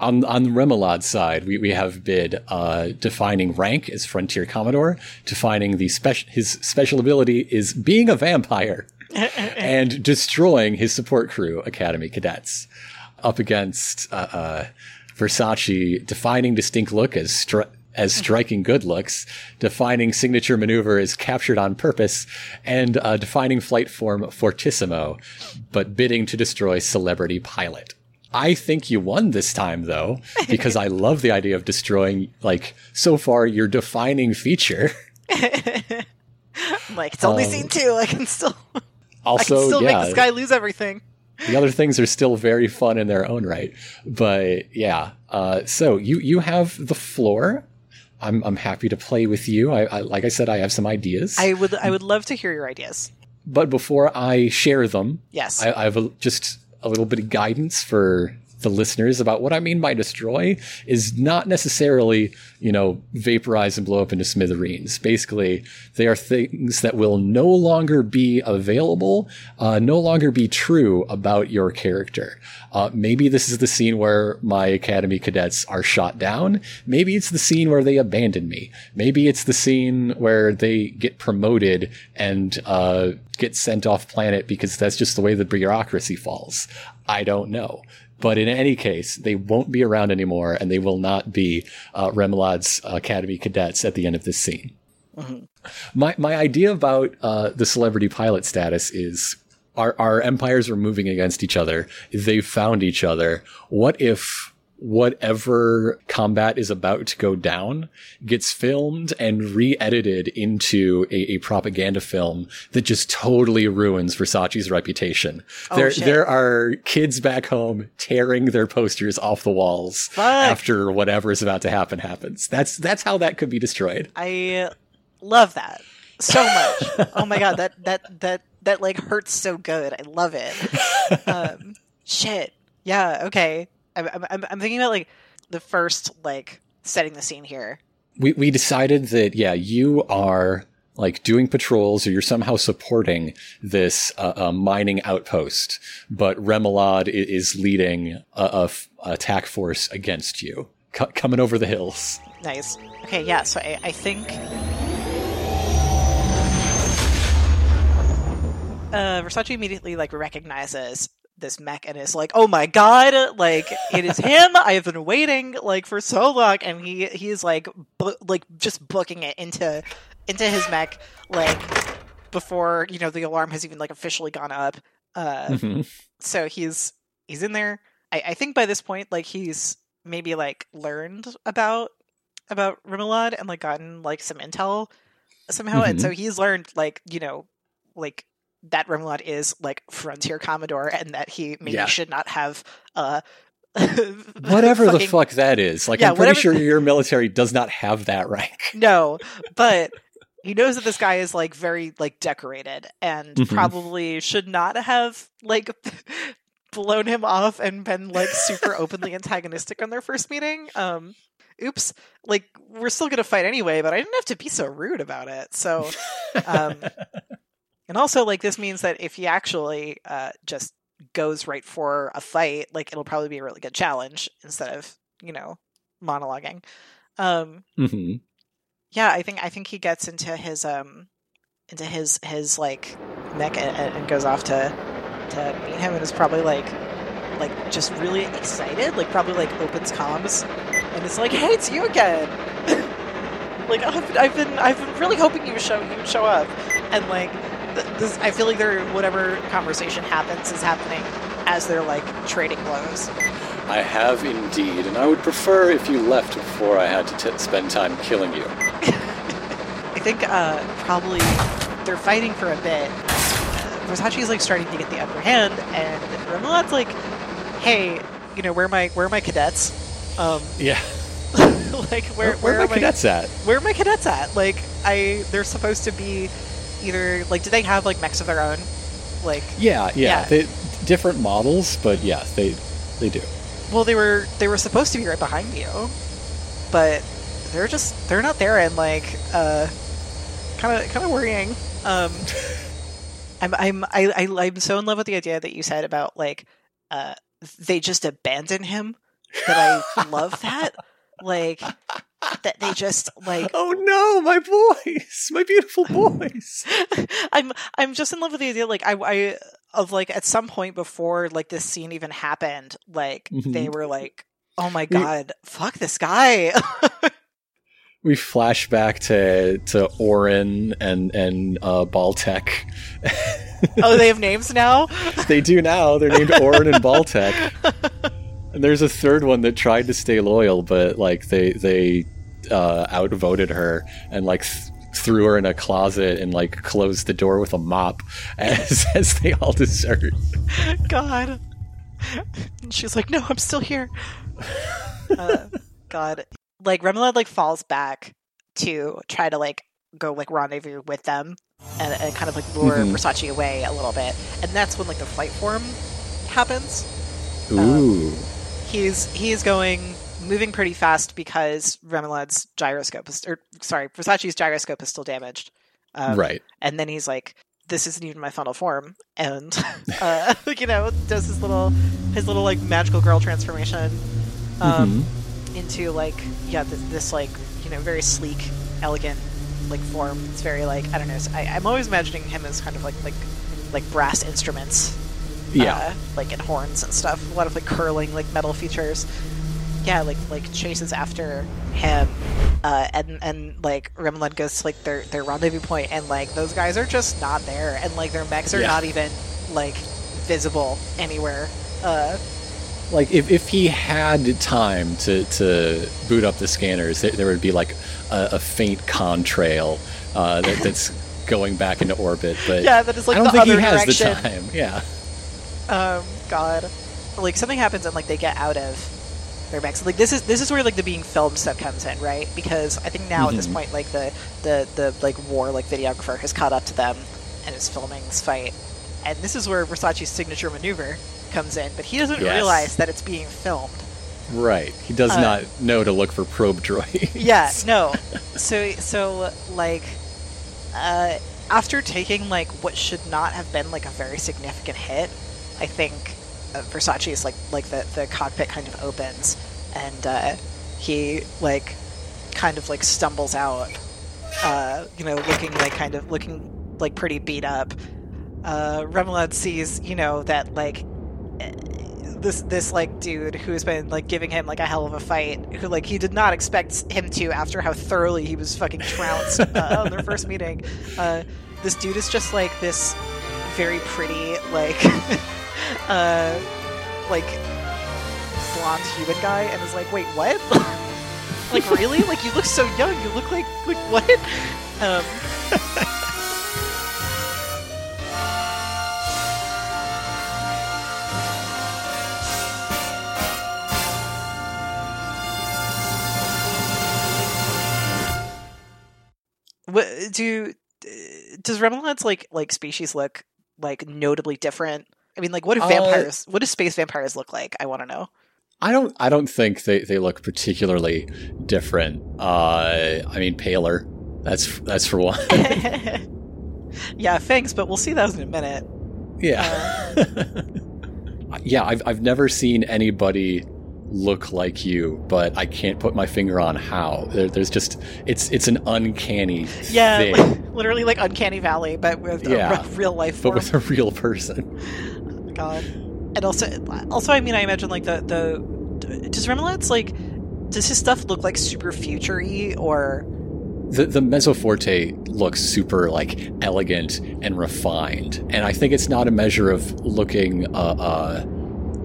On on Remoulade's side, we, we have bid uh, defining rank as Frontier Commodore, defining the special his special ability is being a vampire, and destroying his support crew, Academy cadets, up against uh, uh, Versace, defining distinct look as stri- as striking good looks, defining signature maneuver as captured on purpose, and uh, defining flight form fortissimo, but bidding to destroy celebrity pilot. I think you won this time though, because I love the idea of destroying like so far your defining feature. Like it's only Um, scene two. I can still I can Also, still yeah, make this guy lose everything. the other things are still very fun in their own right. But yeah, uh, so you you have the floor. I'm I'm happy to play with you. I, I like I said, I have some ideas. I would I would love to hear your ideas. but before I share them, Yes. I, I have a, just a little bit of guidance for the listeners about what I mean by destroy is not necessarily, you know, vaporize and blow up into smithereens. Basically, they are things that will no longer be available, uh, no longer be true about your character. Uh, maybe this is the scene where my academy cadets are shot down. Maybe it's the scene where they abandon me. Maybe it's the scene where they get promoted and uh, get sent off planet because that's just the way the bureaucracy falls. I don't know. But in any case, they won't be around anymore, and they will not be uh, Remoulade's Academy cadets at the end of this scene. Mm-hmm. My my idea about uh, the celebrity pilot status is our our empires are moving against each other. They've found each other. What if whatever combat is about to go down gets filmed and re-edited into a, a propaganda film that just totally ruins Versace's reputation. Oh, there, shit. there are kids back home tearing their posters off the walls Fuck. after whatever is about to happen happens. That's, that's how that could be destroyed. I love that so much. oh my God. That, that, that, that like hurts so good. I love it. Um, shit. Yeah. Okay. I'm, I'm, I'm thinking about like the first like setting the scene here. We we decided that yeah, you are like doing patrols or you're somehow supporting this uh, uh, mining outpost, but Remoulade is leading a, a f- attack force against you, c- coming over the hills. Nice. Okay, yeah. So I, I think uh, Versace immediately like recognizes this mech and is like, "Oh my god, like it is him. I have been waiting like for so long." And he he's like bu- like just booking it into into his mech like before, you know, the alarm has even like officially gone up. Uh mm-hmm. so he's he's in there. I, I think by this point like he's maybe like learned about about Remoulade and like gotten like some intel somehow mm-hmm. and so he's learned like, you know, like that Remoulade is like frontier commodore and that he maybe yeah. should not have uh whatever fucking, the fuck that is. Like yeah, I'm pretty whatever... sure your military does not have that rank. No, but he knows that this guy is like very like decorated and mm-hmm. probably should not have like blown him off and been like super openly antagonistic on their first meeting. Um oops, like we're still gonna fight anyway, but I didn't have to be so rude about it. So um and also, like, this means that if he actually uh, just goes right for a fight, like, it'll probably be a really good challenge instead of, you know, monologuing. Um, mm-hmm. Yeah, I think I think he gets into his um into his his like mech and, and goes off to to meet him and is probably like like just really excited, like probably like opens comms and it's like, "Hey, it's you again." like I've been, I've been I've been really hoping you show you would show up, and like this, I feel like they're whatever conversation happens is happening as they're like trading blows. I have indeed, and I would prefer if you left before I had to t- spend time killing you. I think uh, probably they're fighting for a bit. Versace is like starting to get the upper hand, and Remoulade's like, "Hey, you know where are my where are my cadets?" Um, yeah. like where, where, where, where are my cadets at? Where are my cadets at? Like I, they're supposed to be either like did they have like mechs of their own? Like yeah, yeah, yeah. They, different models, but yeah, they they do. Well, they were they were supposed to be right behind you, but they're just they're not there, and like kind of kind of worrying. Um, I'm I'm I, I I'm so in love with the idea that you said about like uh they just abandon him that I love that like that they just like oh no my boys my beautiful boys i'm i'm just in love with the idea like i i of like at some point before like this scene even happened like mm-hmm. they were like oh my god we, fuck this guy we flash back to to Orin and and uh Baltec. oh, they have names now? they do now. They're named Orin and Baltec. And there's a third one that tried to stay loyal, but like they they uh, outvoted her and like th- threw her in a closet and like closed the door with a mop as as they all desert. God. And she's like, "No, I'm still here." Uh, God, like Remoulade like falls back to try to like go like rendezvous with them and, and kind of like lure mm-hmm. Versace away a little bit, and that's when like the flight form happens. Ooh. Um, he's he's going moving pretty fast because Remoulade's gyroscope is, or sorry, Versace's gyroscope is still damaged. Um, right. And then he's like, "This isn't even my final form," and uh, you know, does his little his little like magical girl transformation um, Mhm. into like yeah this, this like you know very sleek, elegant like form. It's very like I don't know. I, I'm always imagining him as kind of like like like brass instruments Yeah. uh, like and horns and stuff. A lot of like curling like metal features. Yeah, like like chases after him, uh, and and like Remlin goes to like their their rendezvous point, and like those guys are just not there, and like their mechs are Yeah. not even like visible anywhere. Uh, like if, if he had time to, to boot up the scanners, there, there would be like a, a faint contrail uh, that, that's going back into orbit. But yeah, that is like I don't the think he other has direction. the time. Yeah. Um, God, like something happens and like they get out of their mechs. Like this is this is where like the being filmed stuff comes in, right? Because I think now at this Mhm. point, like the the the like war like videographer has caught up to them and is filming this fight, and this is where Versace's signature maneuver comes in. But he doesn't Yes. realize that it's being filmed. Right. He does Uh, not know to look for probe droids. Yeah, no. So so like uh after taking like what should not have been like a very significant hit, I think uh, Versace is like like the the cockpit kind of opens and uh he like kind of like stumbles out uh you know looking like kind of looking like pretty beat up. Uh sees, you know, that like this this like dude who's been like giving him like a hell of a fight who like he did not expect him to after how thoroughly he was fucking trounced uh, on their first meeting uh, this dude is just like this very pretty like uh like blonde human guy and is like wait what? Like really? Like you look so young. You look like like what? Um do does Remoulade's like like species look like notably different? I mean, like what do Uh, vampires? what do space vampires look like? I want to know. I don't. I don't think they, they look particularly different. Uh, I mean, paler. That's that's for one. yeah, thanks, but we'll see those in a minute. Yeah. yeah, I've I've never seen anybody look like you, but I can't put my finger on how. There, there's just it's it's an uncanny Yeah, like, literally like Uncanny Valley, but with Yeah, a real life but with a real person. God, and also, also, I mean, I imagine like the the does Remoulade's like does his stuff look like super futury or The the Mezzoforte looks super like elegant and refined, and I think it's not a measure of looking uh, uh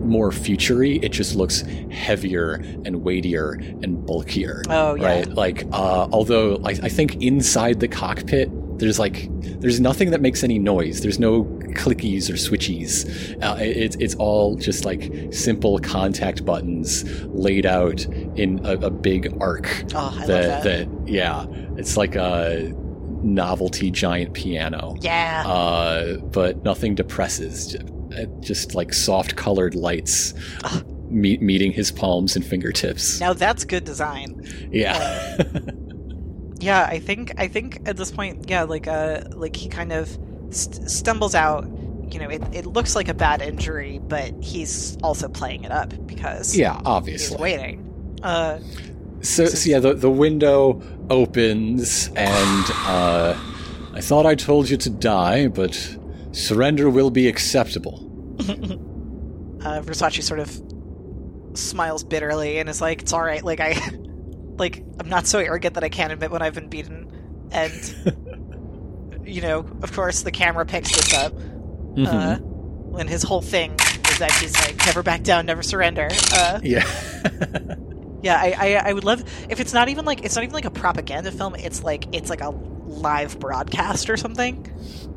more futury. It just looks heavier and weightier and bulkier. oh yeah right? Like, uh, although I, I think inside the cockpit, there's like there's nothing that makes any noise. There's no clickies or switchies. Uh, it, it's it's all just like simple contact buttons laid out in a, a big arc. oh I that, love that. that yeah, it's like a novelty giant piano. yeah Uh, but nothing depresses. Uh, Just like soft colored lights. Meet, meeting his palms and fingertips. now that's good design. Yeah. yeah i think i think at this point yeah like uh like he kind of st- stumbles out you know it, it looks like a bad injury but he's also playing it up because yeah, obviously. he's waiting. Uh So, so yeah, the, the window opens, and uh, I thought I told you to die, but surrender will be acceptable. uh versace sort of smiles bitterly and is like it's all right. Like i like i'm not so arrogant that i can't admit when i've been beaten. And you know of course the camera picks this up Mhm. uh when his whole thing is that he's like never back down never surrender uh yeah. Yeah, I, I I would love if it's not even like it's not even like a propaganda film. It's like it's like a live broadcast or something.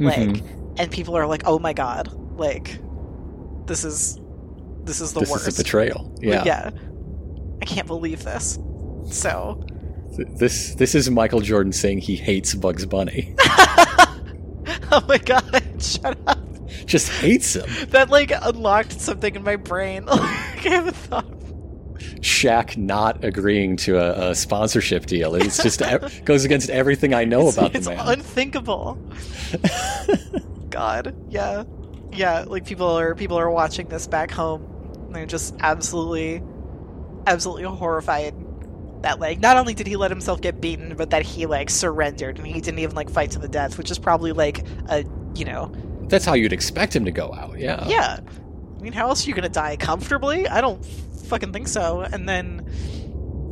Like, Mhm. and people are like, "Oh my god!" Like, this is this is the this worst. is a betrayal. Yeah. yeah. I can't believe this. So, This this is Michael Jordan saying he hates Bugs Bunny. oh my god, shut up! Just hates him. That like unlocked something in my brain. like, I haven't thought. Shaq not agreeing to a, a sponsorship deal. It's just goes against everything I know it's, about it's the man. unthinkable. God, yeah, yeah. Like people are people are watching this back home. And they're just absolutely, absolutely horrified that like not only did he let himself get beaten, but that he like surrendered and he didn't even like fight to the death, which is probably like a you know That's how you'd expect him to go out. Yeah. yeah. I mean, how else are you gonna die comfortably? I don't fucking think so. And then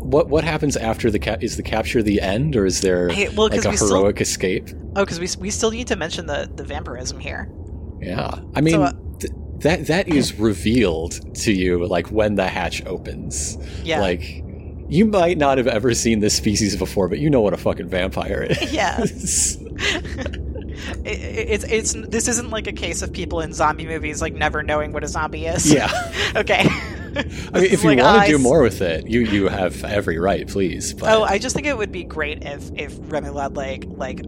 What what happens after the cap? Is the capture the end, or is there well, like a we still- heroic escape? oh, because we we still need to mention the the vampirism here. Yeah, I mean So, uh, th- that that is revealed to you like when the hatch opens. Yeah, Like you might not have ever seen this species before, but you know what a fucking vampire is. yeah. It, it- it's it's this isn't like a case of people in zombie movies like never knowing what a zombie is. yeah. okay. I mean, if you want to do more with it, you you have every right, please. But Oh, I just think it would be great if if Remoulade like like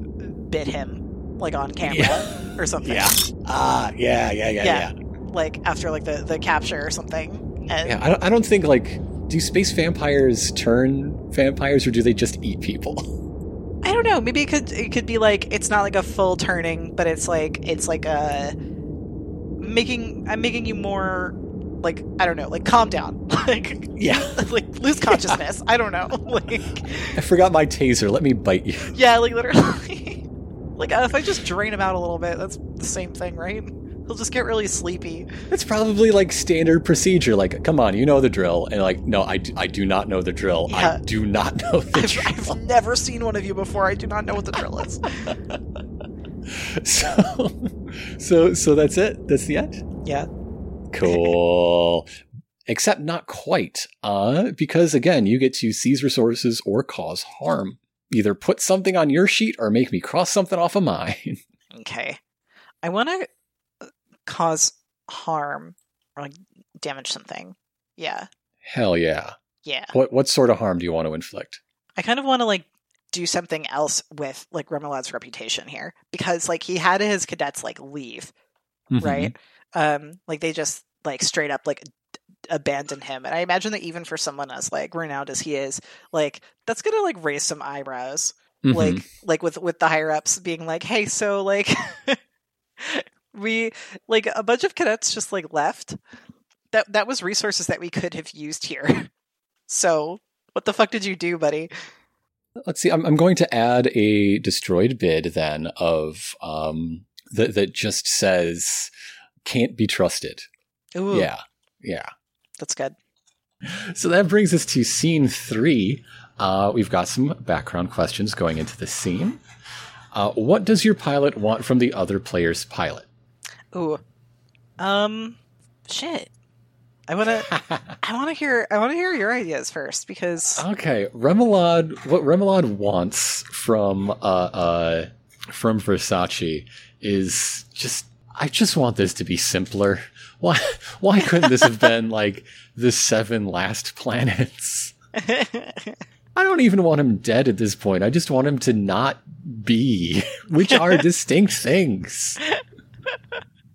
bit him like on camera Yeah. or something. yeah, ah, yeah, yeah, yeah, Yeah. yeah. Like after like the the capture or something. And Yeah, I don't, I don't think like do space vampires turn vampires or do they just eat people? I don't know. Maybe it could it could be like it's not like a full turning, but it's like it's like a making I'm making you more like I don't know, like calm down. like Yeah, like lose consciousness. I don't know. Like I forgot my taser. Let me bite you. yeah, like literally. like uh, if I just drain him out a little bit, that's the same thing, right? He'll just get really sleepy. It's probably like standard procedure. Like, come on, you know the drill. And like, no, I do, I do not know the drill. I do not know the I've, drill. I've never seen one of you before. I do not know what the drill is. So, so, so that's it. That's the end. Yeah. Cool. Except not quite. Uh, because again, you get to seize resources or cause harm. Either put something on your sheet or make me cross something off of mine. Okay. I want to cause harm or like damage something. Yeah. Hell yeah. Yeah. What what sort of harm do you want to inflict? I kind of want to like do something else with like Remoulade's reputation here because like he had his cadets like leave, Mhm. right? Um like they just like straight up like abandon him. And I imagine that even for someone as like renowned as he is, like that's going to like raise some eyebrows. Mhm. like like with with the higher ups being like hey so like we like a bunch of cadets just like left that that was resources that we could have used here so what the fuck did you do buddy Let's see. I'm, I'm going to add a destroyed bid then of um that that just says can't be trusted. Ooh, Yeah, yeah. that's good So that brings us to scene three. Uh, we've got some background questions going into the scene. Uh, what does your pilot want from the other player's pilot? Ooh. Um shit. I want to I want to hear I want to hear your ideas first because Okay, Remoulade. What Remoulade wants from uh, uh, from Versace is just. I just want this to be simpler. Why? Why couldn't this have been like the seven last planets? I don't even want him dead at this point. I just want him to not be, which are distinct things.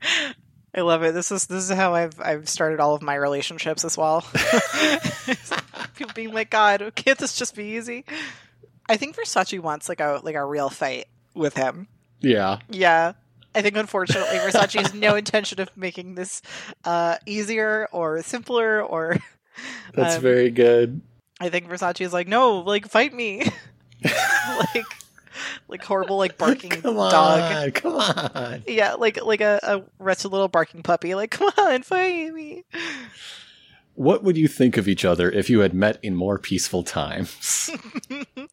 I love it. This is this is how I've I've started all of my relationships as well. People being like, God, can't this just be easy? I think Versace wants like a like a real fight with him. Yeah. Yeah. I think unfortunately Versace has no intention of making this uh, easier or simpler or That's Um, very good. I think Versace is like, no, like fight me. like like horrible like barking Come on, dog. come on. Yeah, like like a, a wretched little barking puppy. Like, come on, fight me. What would you think of each other if you had met in more peaceful times?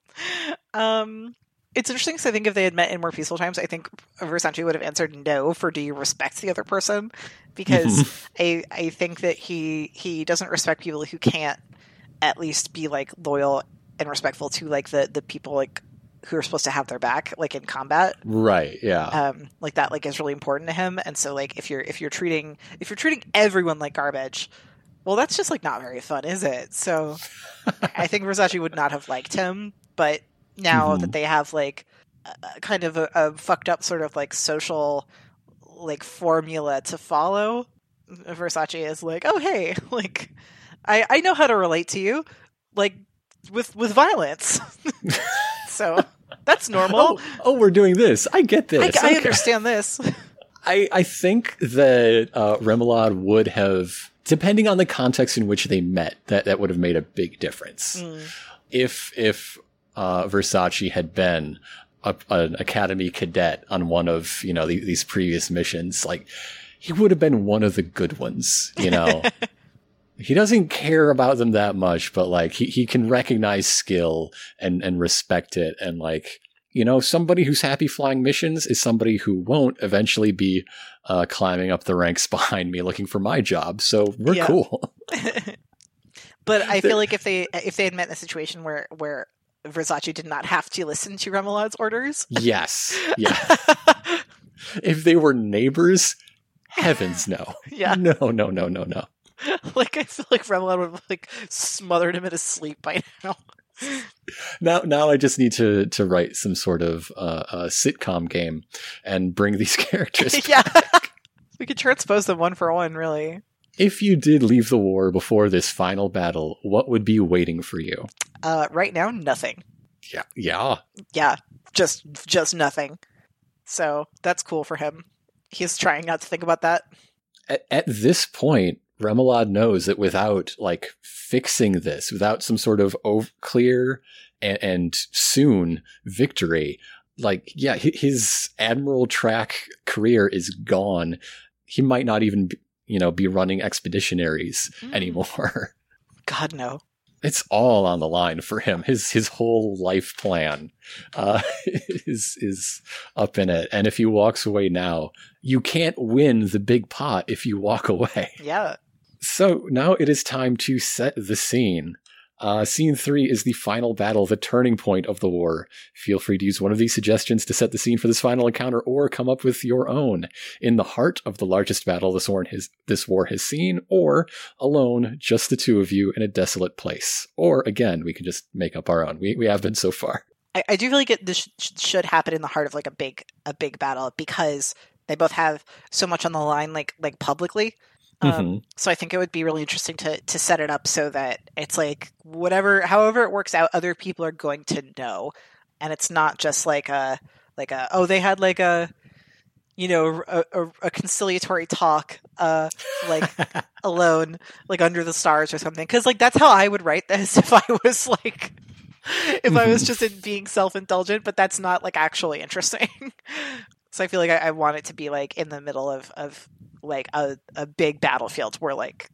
um, it's interesting because I think if they had met in more peaceful times, I think Versace would have answered no for "Do you respect the other person?" Because I I think that he he doesn't respect people who can't at least be like loyal and respectful to like the the people like who are supposed to have their back like in combat. right, yeah. um like that like is really important to him and so like if you're if you're treating if you're treating everyone like garbage well that's just like not very fun is it so i think versace would not have liked him but now Mhm. that they have like a, a kind of a, a fucked up sort of like social like formula to follow versace is like oh hey like I I know how to relate to you, like with with violence. so that's normal. Oh, oh, we're doing this. I get this. I, I understand this. I, I think that uh, Remoulade would have, depending on the context in which they met, that, that would have made a big difference. Mm. If if uh, Versace had been a, an academy cadet on one of you know the, these previous missions, like he would have been one of the good ones. You know, he doesn't care about them that much, but like he, he can recognize skill and and respect it, and like you know, somebody who's happy flying missions is somebody who won't eventually be uh, climbing up the ranks behind me looking for my job. So we're Yeah. cool. but I feel like if they if they had met in a situation where where Versace did not have to listen to Remoulade's orders, yes. Yeah. if they were neighbors, heavens no. yeah, No, no, no, no, no. like I feel like Remoulade would have like smothered him in his sleep by now. Now, now I just need to to write some sort of uh, uh, sitcom game and bring these characters. yeah, we could transpose them one for one, really. if you did leave the war before this final battle, what would be waiting for you? Uh, right now, nothing. Yeah, yeah. Yeah, just just nothing. So that's cool for him. He's trying not to think about that. at, at this point, Remoulade knows that without like fixing this, without some sort of ov- clear and, and soon victory, like yeah, his admiral track career is gone. He might not even, you know, be running expeditionaries Mm. anymore. God no. It's all on the line for him. His his whole life plan uh, is is up in it. And if he walks away now, you can't win the big pot if you walk away. Yeah. So now it is time to set the scene. Uh, scene three is the final battle, the turning point of the war. Feel free to use one of these suggestions to set the scene for this final encounter, or come up with your own. In the heart of the largest battle this war has, this war has seen, or alone, just the two of you in a desolate place. Or again, we can just make up our own. We we have been so far. I, I do feel like it, this sh- should happen in the heart of like a big a big battle because they both have so much on the line, like like publicly. Um, Mhm. So I think it would be really interesting to to set it up so that it's like whatever, however it works out, other people are going to know, and it's not just like a like a oh they had like a you know a, a, a conciliatory talk uh like alone like under the stars or something because like that's how I would write this if I was like if I was just in being self indulgent, but that's not like actually interesting. so I feel like I, I want it to be like in the middle of of like a, a big battlefield where like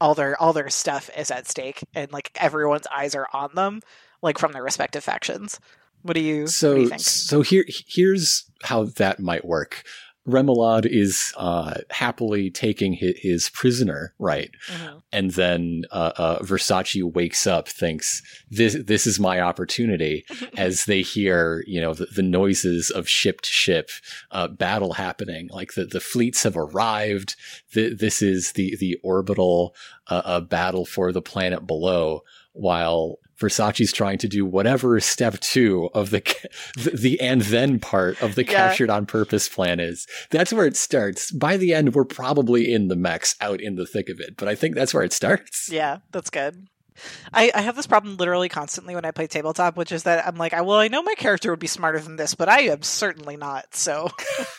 all their all their stuff is at stake and like everyone's eyes are on them, like from their respective factions. What do you what do So, you think? so here, here's how that might work. Remoulade is uh, happily taking his, his prisoner, right? Mhm. And then uh, uh, Versace wakes up, thinks this this is my opportunity. as they hear, you know, the, the noises of ship to ship uh, battle happening, like the, the fleets have arrived. Th this is the the orbital uh, uh, battle for the planet below, while Versace's trying to do whatever is step two of the the, the and then part of the Yeah. captured on purpose plan is. That's where it starts. By the end, we're probably in the mechs, out in the thick of it. But I think that's where it starts. Yeah, that's good. I, I have this problem literally constantly when I play tabletop, which is that I'm like, I, well, I know my character would be smarter than this, but I am certainly not. So,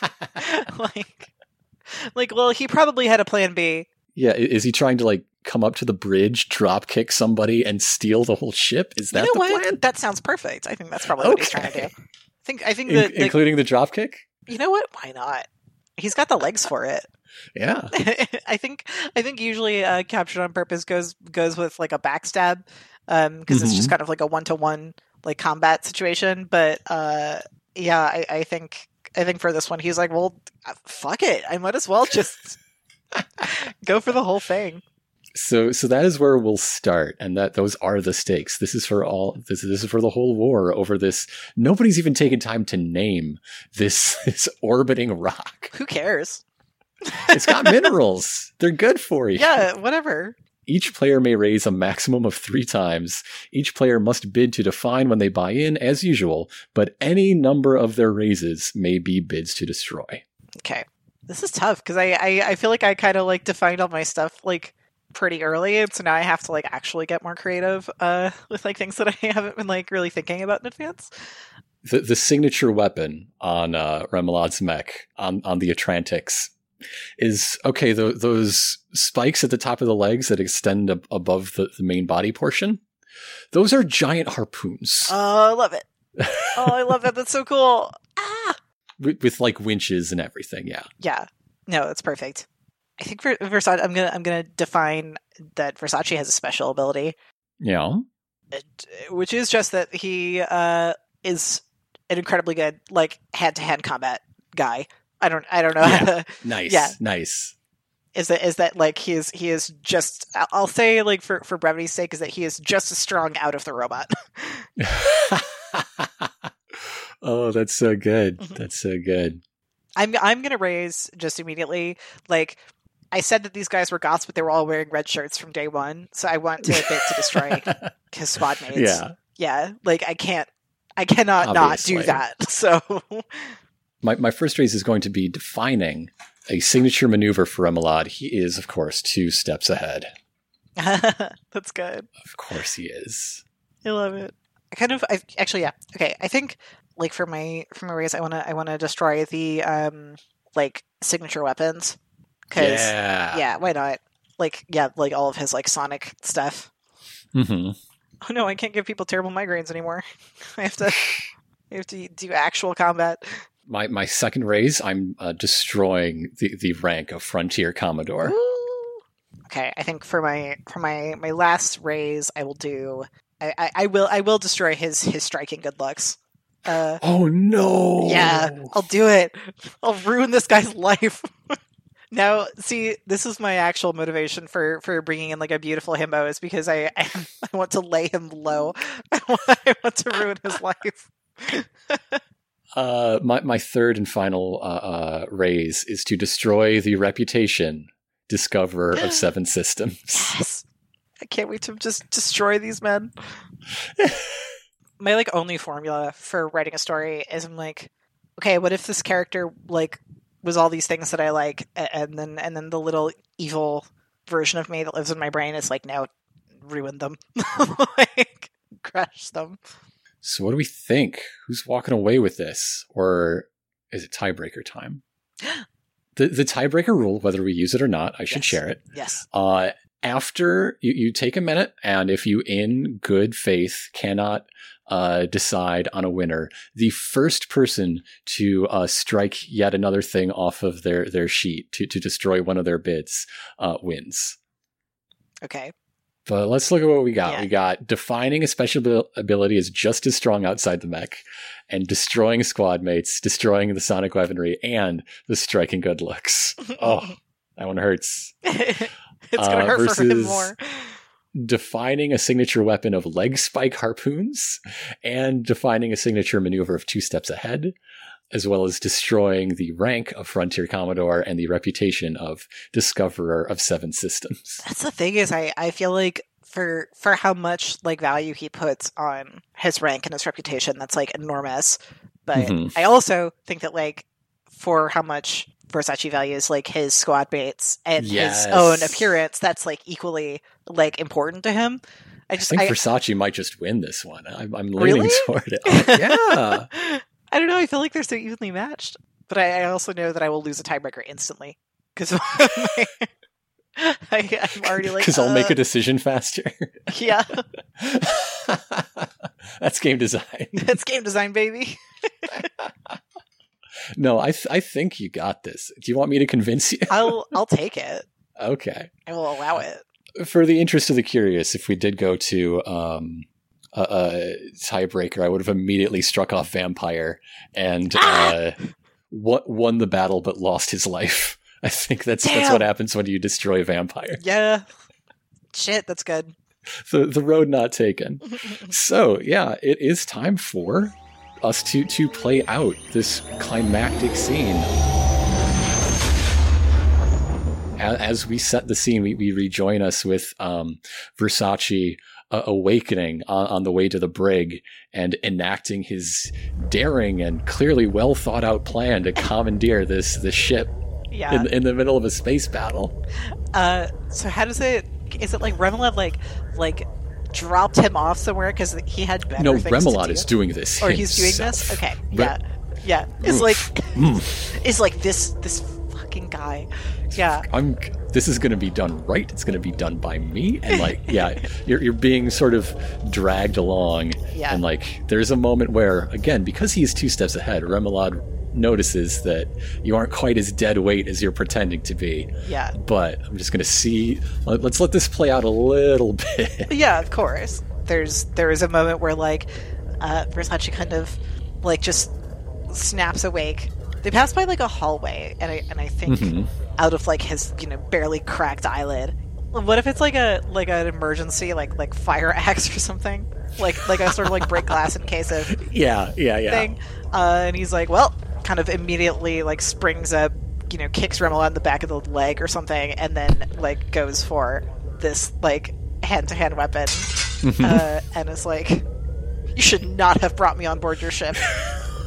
like, like, well, he probably had a plan B. Yeah, is he trying to like come up to the bridge, drop kick somebody, and steal the whole ship? Is that you know the what? plan? That sounds perfect. I think that's probably what he's trying to do. I think I think In- that like, including the drop kick? you know what? Why not? He's got the legs for it. Yeah. I think I think usually uh, captured on purpose goes goes with like a backstab because it's just Mhm. kind of like a one to one like combat situation. But uh, yeah, I, I think I think for this one he's like, well, uh, fuck it, I might as well just go for the whole thing. So so that is where we'll start, and that those are the stakes. This is for all this this is for the whole war over this. Nobody's even taken time to name this this orbiting rock. Who cares? It's got minerals. They're good for you. Yeah, whatever. Each player may raise a maximum of three times. Each player must bid to define when they buy in, as usual, but any number of their raises may be bids to destroy. Okay, this is tough because I, I I feel like I kind of like defined all my stuff like pretty early, and so now I have to like actually get more creative uh, with like things that I haven't been like really thinking about in advance. The the signature weapon on uh, Remoulade's mech on on the Otrantix is okay. The, those spikes at the top of the legs that extend ab- above the, the main body portion. Those are giant harpoons. Oh, I love it. Oh, I love that. That's so cool. Ah! With, with like winches and everything. Yeah. Yeah. No, that's perfect. I think for Versace, I'm gonna I'm gonna define that Versace has a special ability, Yeah. which is just that he uh, is an incredibly good like hand to hand combat guy. I don't I don't know to Nice. Yeah. Nice. is that is that like he is he is just I'll- I'll say like for for brevity's sake is that he is just as strong out of the robot. oh, that's so good. Mhm. That's so good. I'm I'm gonna raise just immediately like I said that these guys were goths, but they were all wearing red shirts from day one. So I want to bit to destroy his squad mates. yeah. yeah. Like I can't, I cannot Obviously. not do that. So My, my first raise is going to be defining a signature maneuver for Remoulade. He is, of course, two steps ahead. that's good. Of course he is. I love it. I kind of, I actually, yeah. Okay, I think like for my for my raise, I want to I want to destroy the um like signature weapons because Yeah. yeah, why not? Like yeah, like all of his like Sonic stuff. Mm-hmm. Oh no, I can't give people terrible migraines anymore. I have to. I have to do actual combat. My my second raise, I'm uh, destroying the, the rank of Frontier Commodore. Ooh. Okay, I think for my for my my last raise, I will do. I, I, I will I will destroy his his striking good looks. Uh, Oh no! yeah, I'll do it. I'll ruin this guy's life. now, see, this is my actual motivation for for bringing in like a beautiful himbo is because I I, I want to lay him low. I want, I want to ruin his life. Uh, my my third and final uh, uh, raise is to destroy the reputation discoverer of seven systems. Yes. I can't wait to just destroy these men. My like only formula for writing a story is I'm like, okay, what if this character like was all these things that I like, and then and then the little evil version of me that lives in my brain is like, no, ruin them, like crush them. So what do we think? Who's walking away with this, or is it tiebreaker time? The the tiebreaker rule, whether we use it or not, I should Yes. share it. Yes. Uh, after you, you take a minute, and if you, in good faith, cannot uh, decide on a winner, the first person to uh, strike yet another thing off of their, their sheet to, to destroy one of their bids uh, wins. Okay. But let's look at what we got. Yeah. We got defining a special ability is just as strong outside the mech, and destroying squad mates, destroying the sonic weaponry, and the striking good looks. Oh, that one hurts. it's gonna Uh, hurt for him more. Defining a signature weapon of leg spike harpoons and defining a signature maneuver of two steps ahead, as well as destroying the rank of Frontier Commodore and the reputation of discoverer of seven systems. That's the thing is I, I feel like for for how much like value he puts on his rank and his reputation, that's like enormous. But Mhm. I also think that like for how much Versace values like his squad mates and Yes. his own appearance, that's like equally like important to him. I I just think I, Versace might just win this one. I'm, I'm leaning Really? toward it. Oh, yeah. I don't know. I feel like they're so evenly matched, but I, I also know that I will lose a tiebreaker instantly because I'm already like Because I'll make uh, a decision faster. yeah. That's game design. That's game design, baby. No, I th- I think you got this. Do you want me to convince you? I'll I'll take it. okay. I will allow it. For the interest of the curious, if we did go to um, a, a tiebreaker, I would have immediately struck off Vampire and Ah! uh, won, won the battle but lost his life. I think that's that's what happens when you destroy Vampire. Yeah. Shit, that's good. The the road not taken. So yeah, it is time for us to to play out this climactic scene. As we set the scene, we, we rejoin us with um, Versace uh, awakening on, on the way to the brig and enacting his daring and clearly well thought out plan to commandeer this this ship yeah. in, in the middle of a space battle. Uh, so how does it? Is it like Remoulade like like dropped him off somewhere because he had better no, things Remoulade to do? is doing this. or he's doing this. Okay, yeah, yeah. It's Oof. like Mm. it's like this this fucking guy. Yeah, I'm. This is going to be done right. It's going to be done by me, and like, yeah, you're you're being sort of dragged along, Yeah. and like, there's a moment where, again, because he's two steps ahead, Remoulade notices that you aren't quite as dead weight as you're pretending to be. yeah, But I'm just going to see. let- Let's let this play out a little bit. yeah. Of course. There's there is a moment where like uh, Versace kind of like just snaps awake. They pass by like a hallway, and I and I think Mhm. out of like his you know barely cracked eyelid. What if it's like a like an emergency like like fire axe or something? Like like a sort of like break glass in case of Yeah, yeah, yeah. thing. Uh, and he's like, well, kind of immediately like springs up, you know, kicks Remoulade in the back of the leg or something, and then like goes for this like hand to hand weapon. Mm-hmm. Uh, and is like, you should not have brought me on board your ship.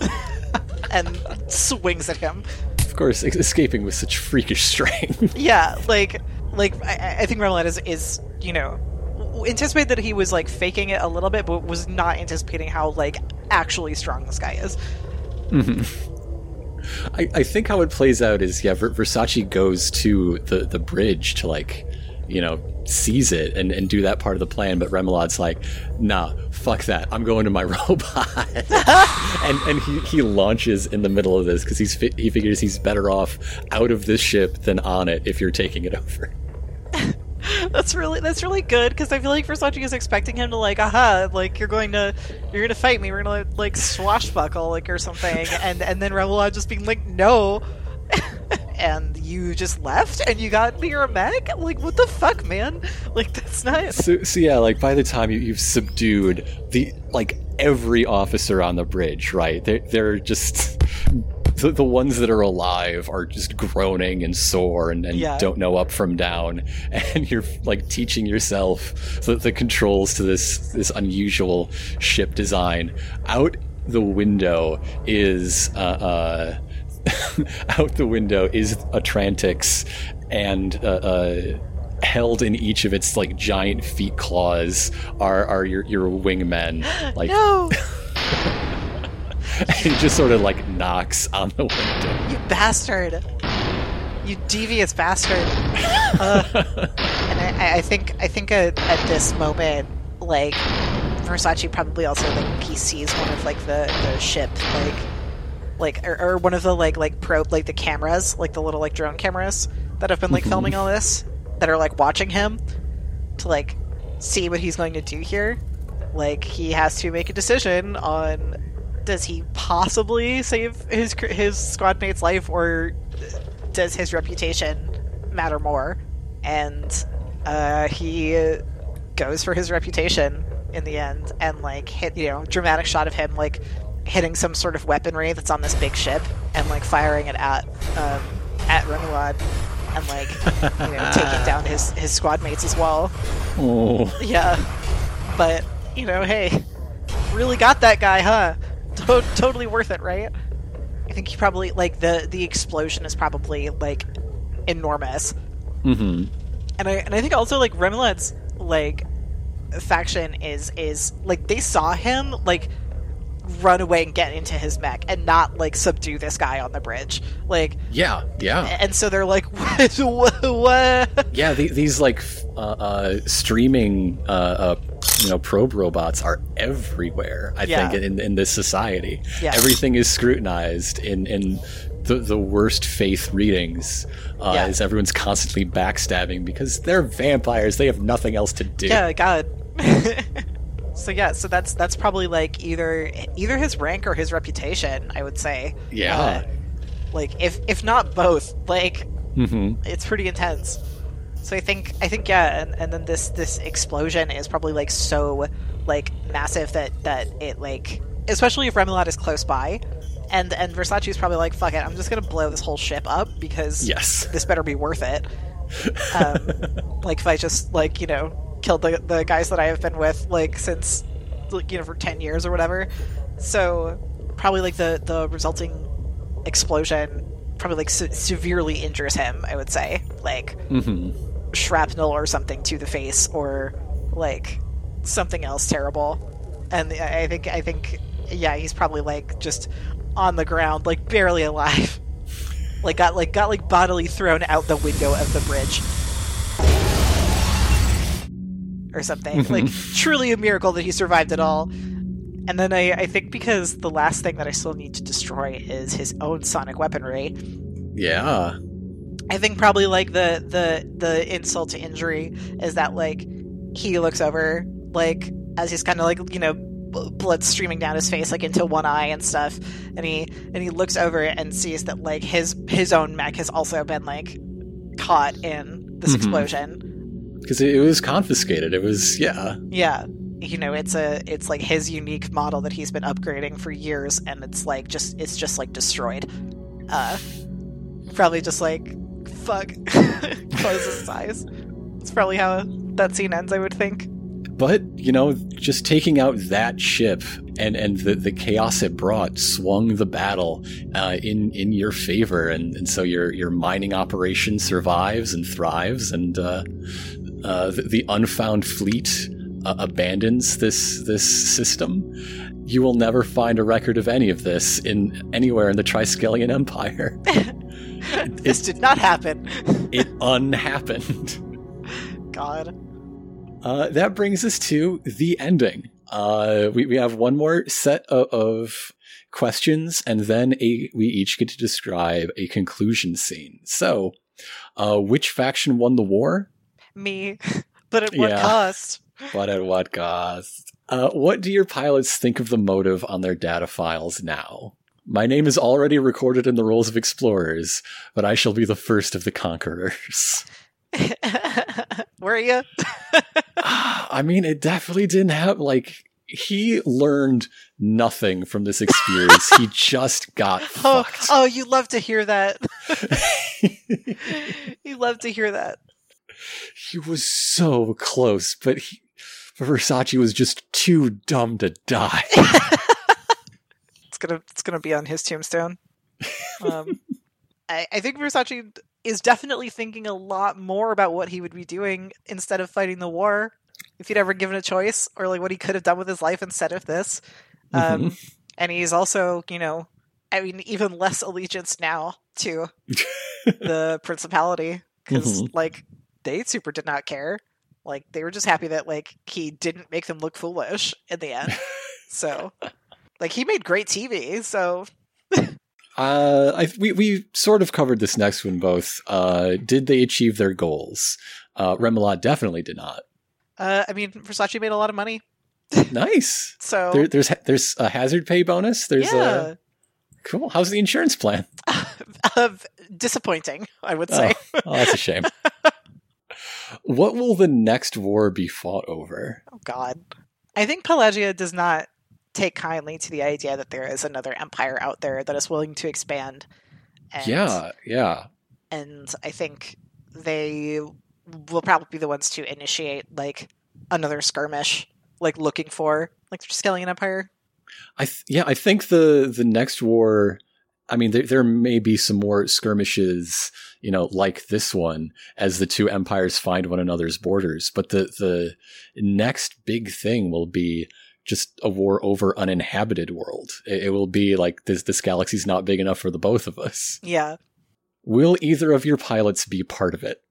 and swings at him. Of course, escaping with such freakish strength. Yeah, like like I, I think Remoulade is is you know w- anticipate that he was like faking it a little bit, but was not anticipating how like actually strong this guy is. I, I think how it plays out is yeah, Ver- Versace goes to the the bridge to like, you know, seize it and, and do that part of the plan, but Remoulade's like, nah, fuck that, I'm going to my robot, and and he, he launches in the middle of this because he's fi- he figures he's better off out of this ship than on it if you're taking it over. That's really that's really good because I feel like Versace is expecting him to like, aha, like you're going to you're gonna fight me, we're gonna like swashbuckle like or something, and and then Remoulade just being like, no, and you just left and you got me your mech, like what the fuck, man? Like that's not. So, so yeah, like by the time you, you've subdued the like every officer on the bridge, right? They're they're just the, the ones that are alive are just groaning and sore and, and Yeah. don't know up from down, and you're like teaching yourself the, the controls to this this unusual ship design. Out the window is uh. uh out the window is Otrantix and uh, uh, held in each of its like giant feet claws are are your your wingmen like No, he just sort of like knocks on the window you bastard, you devious bastard. Uh, and I, I think I think at, at this moment, like Versace probably also like he sees one of like the the ship like like or, or one of the like like probe like the cameras like the little like drone cameras that have been like filming all this that are like watching him to like see what he's going to do here. Like he has to make a decision on does he possibly save his his squad mate's life or does his reputation matter more? And uh, he goes for his reputation in the end, and like hit you know dramatic shot of him like hitting some sort of weaponry that's on this big ship and like firing it at um, at Remoulade and like you know taking down his his squad mates as well. oh Yeah, but you know, hey, really got that guy, huh? To- totally worth it, right? I think he probably like the the explosion is probably like enormous, hmm and I and I think also like Remoulade's like faction is is like they saw him like run away and get into his mech and not like subdue this guy on the bridge, like, yeah yeah and so they're like, what? what? what? yeah the, these like uh, uh streaming uh, uh you know probe robots are everywhere i Yeah. think in, in this society Yeah. everything is scrutinized in in the, the worst faith readings uh, Yeah. as everyone's constantly backstabbing because they're vampires they have nothing else to do Yeah, God. so yeah, so that's that's probably like either either his rank or his reputation. I would say. Yeah. Uh, like if if not both, like hmm it's pretty intense. So I think I think yeah, and, and then this this explosion is probably like so like massive that that it like especially if Remoulade is close by, and and Versace is probably like fuck it, I'm just gonna blow this whole ship up because yes this better be worth it. Um, like if I just like you know killed the the guys that I have been with like since like, you know for ten years or whatever. So probably like the the resulting explosion probably like se- severely injures him. I would say like hmm shrapnel or something to the face or like something else terrible. And I think I think yeah, he's probably like just on the ground, like barely alive. like got like got like bodily thrown out the window of the bridge. Or something. like truly a miracle that he survived at all. And then I, I think because the last thing that I still need to destroy is his own sonic weaponry. Yeah. I think probably like the the the insult to injury is that like he looks over like as he's kind of like you know blood streaming down his face like into one eye and stuff and he and he looks over and sees that like his his own mech has also been like caught in this Mhm. explosion Because it was confiscated. It was, yeah. yeah you know it's a it's like his unique model that he's been upgrading for years and it's like just it's just like destroyed uh probably just like fuck closes his eyes it's probably how that scene ends i would think But, you know, just taking out that ship and, and the, the chaos it brought swung the battle uh, in, in your favor. And, and so your, your mining operation survives and thrives, and uh, uh, the, the unfound fleet uh, abandons this, this system. You will never find a record of any of this in anywhere in the Triskelion Empire. this did not happen It unhappened. god Uh, that brings us to the ending. Uh, we, we have one more set of, of questions, and then a, we each get to describe a conclusion scene. So, uh, which faction won the war? me but at what Yeah. cost But at what cost? Uh, what do your pilots think of the motive on their data files now? My name is already recorded in the rolls of explorers, but I shall be the first of the conquerors. were you I mean, it definitely didn't have like he learned nothing from this experience. he just got oh, fucked. oh you love to hear that you love to hear that he was so close, but he, Versace was just too dumb to die. it's gonna it's gonna be on his tombstone. Um, I, I think Versace is definitely thinking a lot more about what he would be doing instead of fighting the war, if he'd ever given a choice, or like what he could have done with his life instead of this. Um, And he's also, you know, I mean, even less allegiance now to the principality because, like, they super did not care. Like, they were just happy that like he didn't make them look foolish in the end. so, like, he made great TV. So, Uh, I, we we sort of covered this next one both. Uh, did they achieve their goals? Uh, Remoulade definitely did not. uh, I mean, Versace made a lot of money. Nice. So, There, there's there's a hazard pay bonus. There's yeah, a cool. How's the insurance plan? uh, disappointing, I would say. Oh, oh, that's a shame. What will the next war be fought over? Oh God. I think Pelagia does not take kindly to the idea that there is another empire out there that is willing to expand. And, Yeah, yeah. And I think they will probably be the ones to initiate like another skirmish, like looking for like the Triskelion Empire. I th- yeah, I think the the next war. I mean, there there may be some more skirmishes, you know, like this one, as the two empires find one another's borders. But the the next big thing will be just a war over uninhabited world. It, it will be like this this galaxy's not big enough for the both of us. Yeah. Will either of your pilots be part of it?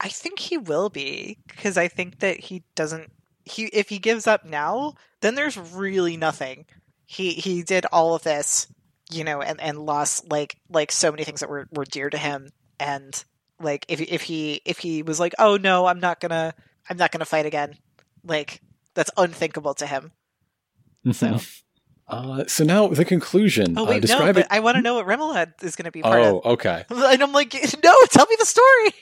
I think he will be because I think that he doesn't he if he gives up now, then there's really nothing. He he did all of this, you know, and and lost like like so many things that were were dear to him and like if if he if he was like, "Oh no, I'm not going to I'm not going to fight again." Like that's unthinkable to him. So Uh, so now the conclusion. Oh uh, wait, no, describe but it. I want to know what Remoulade is going to be part Oh, of. okay. And I'm like, "No, tell me the story."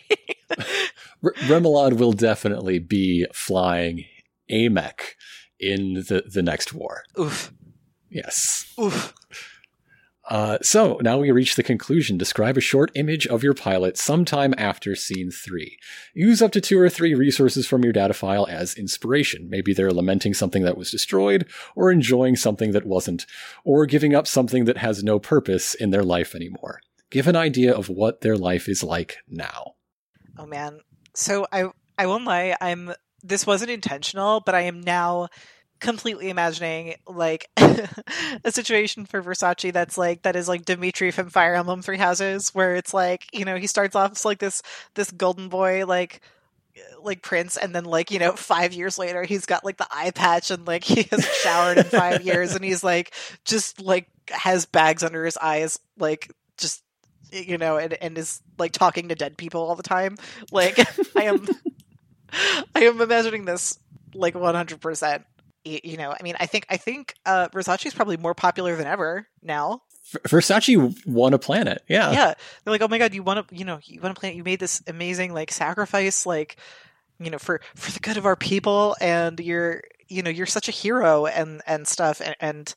R- Remoulade will definitely be flying a mech in the, the next war. Oof. Yes. Oof. Uh, so now we reach the conclusion. Describe a short image of your pilot sometime after scene three. Use up to two or three resources from your data file as inspiration. Maybe they're lamenting something that was destroyed, or enjoying something that wasn't, or giving up something that has no purpose in their life anymore. Give an idea of what their life is like now. Oh man. So I I won't lie, I'm this wasn't intentional, but I am now completely imagining like a situation for Versace that's like that is like Dimitri from Fire Emblem Three Houses, where it's like you know he starts off as like this this golden boy like like prince and then like you know five years later he's got like the eye patch and like he hasn't showered in five years and he's like just like has bags under his eyes like just you know and, and is like talking to dead people all the time. Like i am i am imagining this like 100% you know i mean i think i think uh versace is probably more popular than ever now Versace won a planet. Yeah. Yeah. They're like, oh my God, you want to, you know, you want a planet. You made this amazing like sacrifice, like, you know, for, for the good of our people. And you're, you know, you're such a hero and, and stuff. And, and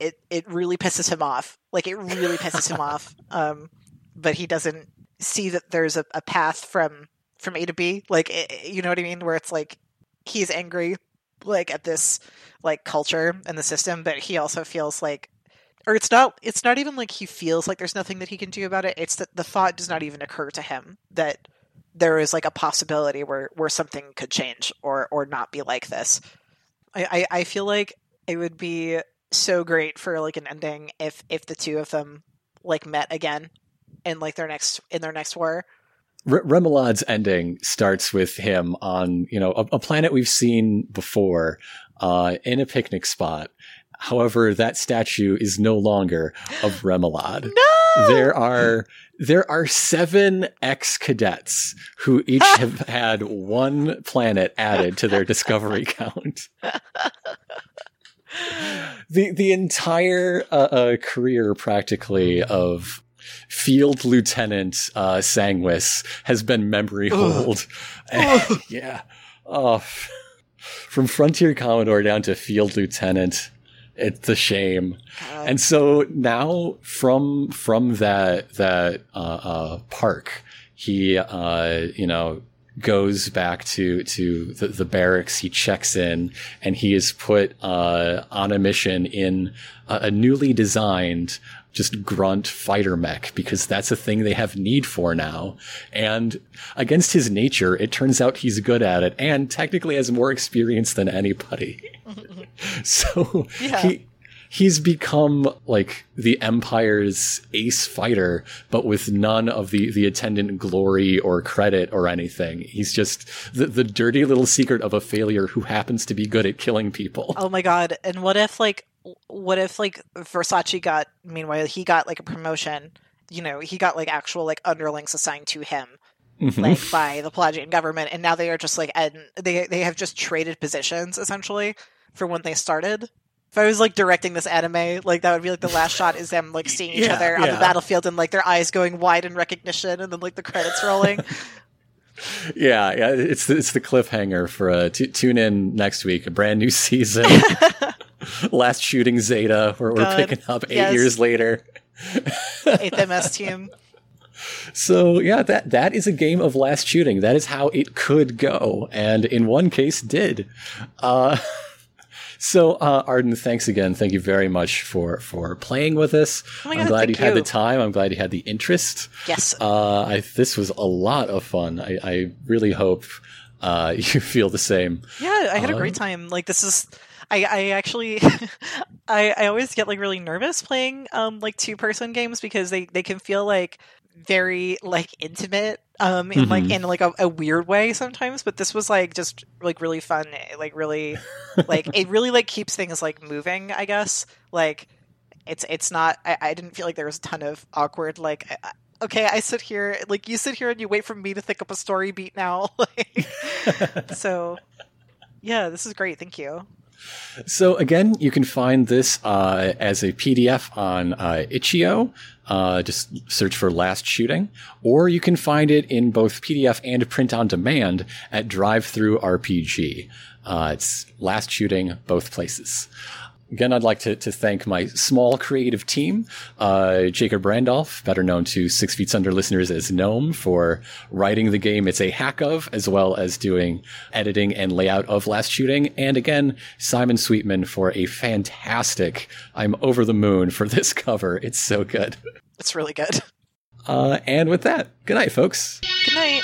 it, it really pisses him off. Like it really pisses him off. Um, but he doesn't see that there's a, a path from, from A to B. Like, it, you know what I mean? Where it's like, he's angry like at this like culture and the system, but he also feels like or it's not it's not even like he feels like there's nothing that he can do about it. It's that the thought does not even occur to him that there is like a possibility where where something could change or or not be like this. I i, I feel like it would be so great for like an ending if if the two of them like met again in like their next in their next war R- Remoulade's ending starts with him on, you know, a, a planet we've seen before, uh, in a picnic spot, However, that statue is no longer of Remoulade. No! There are there are seven ex cadets who each have had one planet added to their discovery count. the the entire uh, uh, career practically of Field Lieutenant uh, Sanguis has been memory hold. yeah. Oh, from Frontier Commodore down to Field Lieutenant it's a shame. God. And so now from from that that uh, uh, park, he uh, you know goes back to to the, the, barracks. He checks in, and he is put uh, on a mission in a, a newly designed just grunt fighter mech because that's a thing they have need for now. And against his nature, it turns out he's good at it and technically has more experience than anybody. so yeah. he he's become like the empire's ace fighter but with none of the the attendant glory or credit or anything he's just the, the dirty little secret of a failure who happens to be good at killing people oh my god and what if like what if like versace got meanwhile he got like a promotion you know he got like actual like underlings assigned to him mm-hmm. like by the Pelagian government, and now they are just like and they they have just traded positions essentially for when they started. If I was like directing this anime, like that would be like the last shot is them like seeing each yeah, other on yeah. the battlefield and like their eyes going wide in recognition, and then like the credits rolling. yeah, yeah, it's the, it's the cliffhanger for uh, t- tune in next week, a brand new season. Last shooting Zeta, where we're picking up eight yes. years later. Eighth MS team. So yeah, that that is a game of last shooting. That is how it could go, and in one case did. Uh, so uh, Arden, thanks again. Thank you very much for for playing with us. Oh I'm glad you, you, had the time. I'm glad you had the interest. Yes. Uh, I, this was a lot of fun. I, I really hope uh, you feel the same. Yeah, I had a great um, time. Like this is. I, I actually I, I always get like really nervous playing um like two person games because they, they can feel like very like intimate um in mm-hmm. like in like a, a, weird way sometimes but this was like just like really fun like really like it really like keeps things like moving i guess. Like it's it's not i, I didn't feel like there was a ton of awkward like I, okay i sit here like you sit here and you wait for me to think up a story beat now. Like, so yeah this is great thank you so again, you can find this uh, as a PDF on uh, itch.io. Uh, just search for Last Shooting, or you can find it in both PDF and print on demand at DriveThruRPG. Uh, it's Last Shooting both places. Again, I'd like to, to thank my small creative team, uh, Jacob Randolph, better known to Six Feet Under listeners as Gnome, for writing the game it's a hack of, as well as doing editing and layout of Last Shooting. And again, Simon Sweetman for a fantastic, I'm over the moon for this cover. It's so good. It's really good. Uh, and with that, good night, folks. Good night.